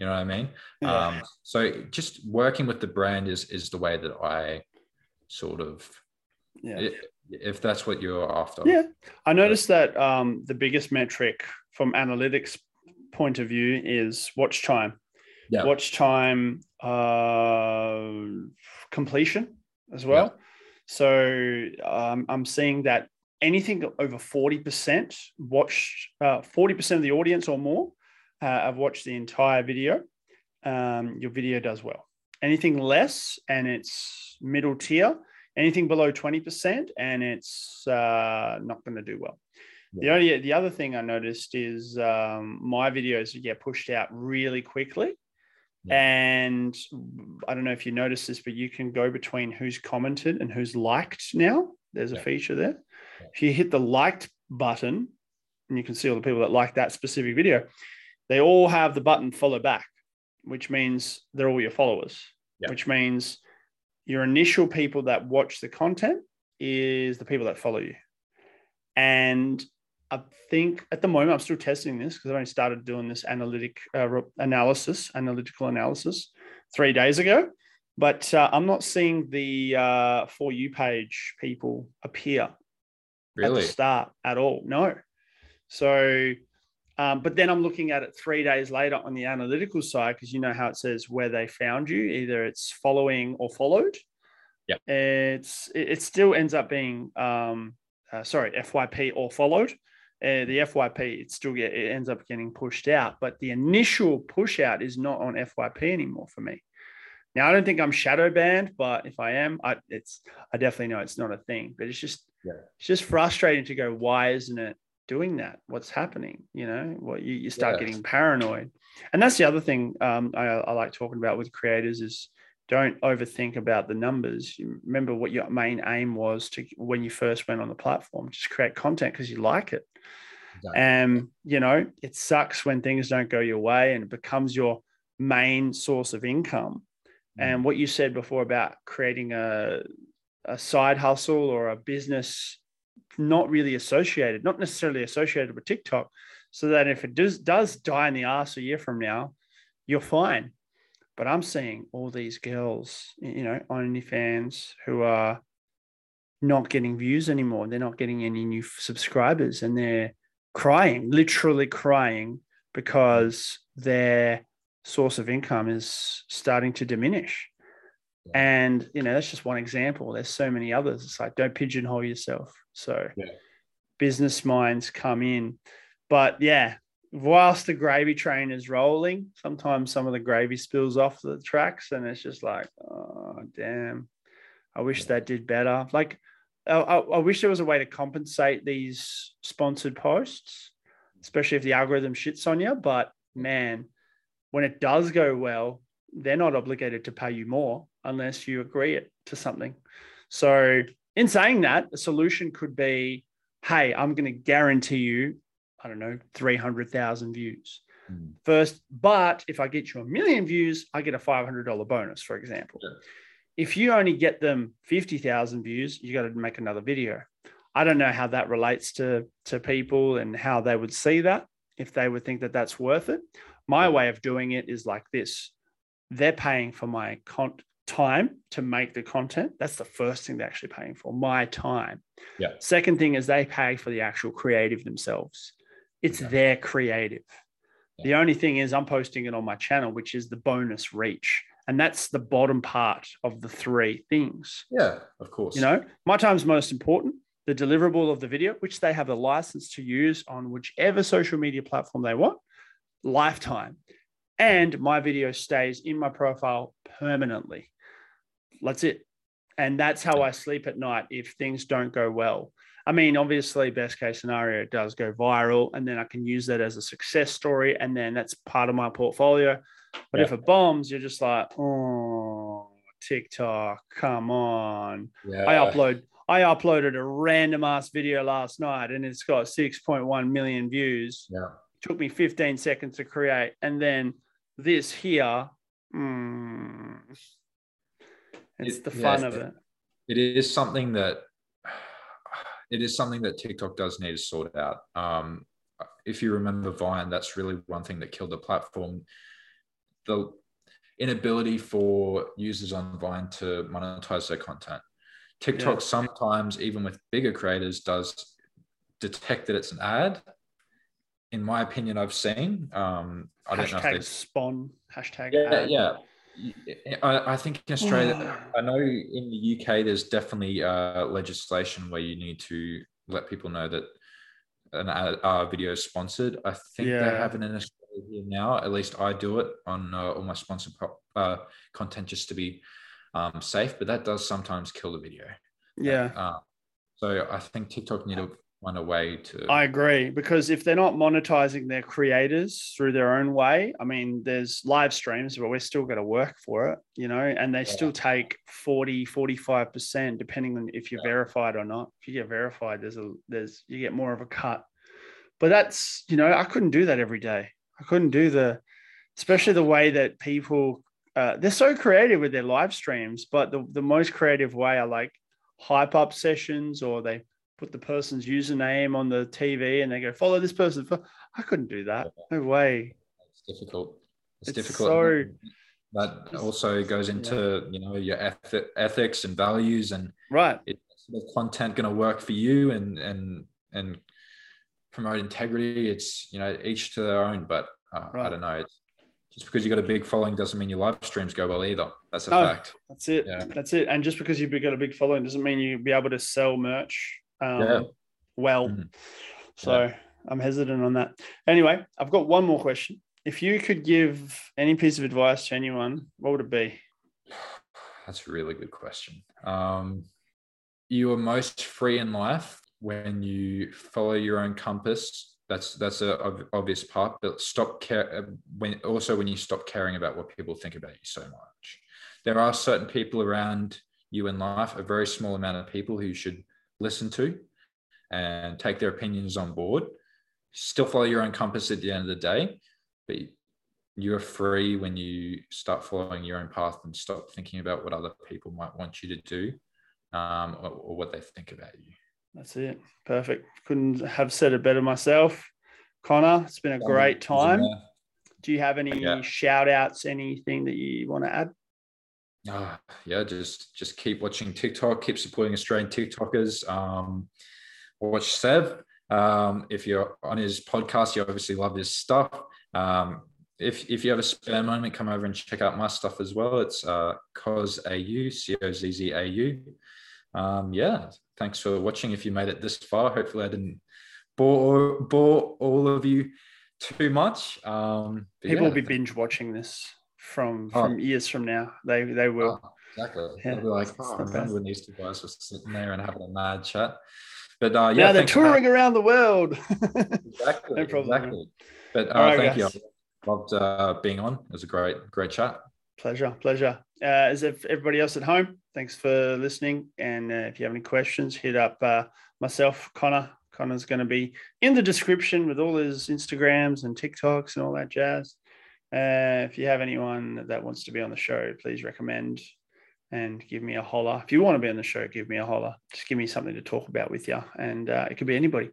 you know what I mean? Yeah. Um, so just working with the brand is is the way that I sort of yeah. If that's what you're after. Yeah. I noticed that um, the biggest metric from analytics point of view is watch time. Yeah. Watch time uh, completion as well. Yeah. So um, I'm seeing that anything over 40% watched, uh, 40% of the audience or more uh, I've watched the entire video, um, your video does well. Anything less and it's middle tier, anything below 20% and it's uh, not going to do well. Yeah. The only the other thing I noticed is um, my videos get pushed out really quickly. Yeah. And I don't know if you noticed this, but you can go between who's commented and who's liked now. There's a yeah. feature there. If you hit the liked button, and you can see all the people that like that specific video, they all have the button follow back, which means they're all your followers, which means your initial people that watch the content is the people that follow you. And I think at the moment, I'm still testing this because I've only started doing this analytic uh, analysis, analytical analysis three days ago. But uh, I'm not seeing the uh, For You page people appear really? at the start at all. No. So, um, but then I'm looking at it three days later on the analytical side because you know how it says where they found you, either it's following or followed. Yeah, it's it, it still ends up being um, uh, sorry FYP or followed. Uh, the FYP it still get it ends up getting pushed out, but the initial push out is not on FYP anymore for me. Now I don't think I'm shadow banned, but if I am, I it's I definitely know it's not a thing. But it's just yeah. it's just frustrating to go, why isn't it doing that? What's happening? You know, what you, you start getting paranoid. And that's the other thing um, I, I like talking about with creators is don't overthink about the numbers. You remember what your main aim was to when you first went on the platform. Just create content because you like it. Exactly. And you know, it sucks when things don't go your way and it becomes your main source of income. Mm. And what you said before about creating a a side hustle or a business not really associated, not necessarily associated with TikTok, so that if it does does die in the ass a year from now, you're fine. But I'm seeing all these girls, you know, on OnlyFans who are not getting views anymore. They're not getting any new subscribers, and they're crying, literally crying, because their source of income is starting to diminish. And you know, that's just one example. There's so many others. It's like don't pigeonhole yourself. So yeah. business minds come in. But yeah, whilst the gravy train is rolling, sometimes some of the gravy spills off the tracks, and it's just like, oh damn, I wish that did better. Like, I, I, wish there was a way to compensate these sponsored posts, especially if the algorithm shits on you. But man, when it does go well, they're not obligated to pay you more unless you agree it to something. So, in saying that, a solution could be, hey, I'm going to guarantee you I don't know, 300,000 views mm. first. But if I get you a million views, I get a $500 bonus, for example. Yeah. If you only get them 50,000 views, you got to make another video. I don't know how that relates to, to people and how they would see that, if they would think that that's worth it. My way of doing it is like this they're paying for my con- time to make the content. That's the first thing they're actually paying for my time. Yeah. Second thing is they pay for the actual creative themselves. It's okay. their creative. Yeah. The only thing is, I'm posting it on my channel, which is the bonus reach. And that's the bottom part of the three things. Yeah, of course. You know, my time's most important. The deliverable of the video, which they have a license to use on whichever social media platform they want, lifetime. And my video stays in my profile permanently. That's it. And that's how I sleep at night if things don't go well. I mean, obviously, best case scenario, it does go viral, and then I can use that as a success story, and then that's part of my portfolio. But yeah. if it bombs, you're just like, oh, TikTok, come on. Yeah. I upload, I uploaded a random ass video last night, and it's got 6.1 million views. Yeah, it took me 15 seconds to create, and then this here, mm, it's it, the fun of it. It is something that it is something that TikTok does need to sort out. Um, if you remember Vine, that's really one thing that killed the platform. The inability for users on Vine to monetize their content. TikTok yeah. sometimes, even with bigger creators, does detect that it's an ad. In my opinion, I've seen. Um, I don't hashtag know if they spawn hashtag. Yeah, ad. yeah. I, I think in Australia, I know in the UK, there's definitely uh, legislation where you need to let people know that an uh, video is sponsored. I think yeah. they have it in Australia here now. At least I do it on uh, all my sponsored uh, content just to be um, safe, but that does sometimes kill the video. Yeah. Uh, so I think TikTok need to find a way to i agree because if they're not monetizing their creators through their own way i mean there's live streams but we're still going to work for it you know and they yeah. still take 40 45% depending on if you're yeah. verified or not if you get verified there's a there's you get more of a cut but that's you know i couldn't do that every day i couldn't do the especially the way that people uh, they're so creative with their live streams but the, the most creative way are like hype up sessions or they put the person's username on the TV and they go follow this person. I couldn't do that. No way. It's difficult. It's, it's difficult. So, that also goes into yeah. you know your eth- ethics and values and right. Is the content going to work for you and and and promote integrity. It's you know each to their own, but uh, Right. I don't know. It's, just because you got a big following doesn't mean your live streams go well either. That's a No. fact. That's it. Yeah. That's it. And just because you've got a big following doesn't mean you'll be able to sell merch um, Yeah. well. Mhm. So I'm hesitant on that. Anyway, I've got one more question. If you could give any piece of advice to anyone, what would it be? That's a really good question. Um, you are most free in life when you follow your own compass. That's that's a obvious part. But stop care uh, when also when you stop caring about what people think about you so much. There are certain people around you in life, a very small amount of people who should listen to and take their opinions on board. Still follow your own compass at the end of the day, but you're free when you start following your own path and stop thinking about what other people might want you to do um, or, or what they think about you. That's it. Perfect. Couldn't have said it better myself. Connor, it's been a great time. Do you have any Yeah. shout outs, anything that you want to add? Uh, yeah, just just keep watching TikTok, keep supporting Australian TikTokers. Um, watch Seb. Um, if you're on his podcast, you obviously love his stuff. Um, if if you have a spare moment, come over and check out my stuff as well. It's uh, Cos AU, C O Z Z A U. Um, yeah, thanks for watching. If you made it this far, hopefully I didn't bore bore all of you too much. Um, People yeah, will be binge watching this from Oh. from years from now. They they will. Oh, exactly. Yeah, They'll be like, oh, I remember when these two guys were sitting there and having a mad chat. But uh, yeah, now they're thanks for having- touring around the world. Exactly. No problem, man. Exactly. But uh, right, thank guys. you. I loved uh, being on. It was a great, great chat. pleasure, pleasure. Uh, as if everybody else at home, thanks for listening. And uh, if you have any questions, hit up uh, myself, Connor. Connor's going to be in the description with all his Instagrams and TikToks and all that jazz. Uh, if you have anyone that wants to be on the show, please recommend and give me a holler. If you want to be on the show, give me a holler. Just give me something to talk about with you. And uh, it could be anybody.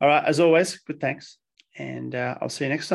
All right. As always, good thanks. And uh, I'll see you next time.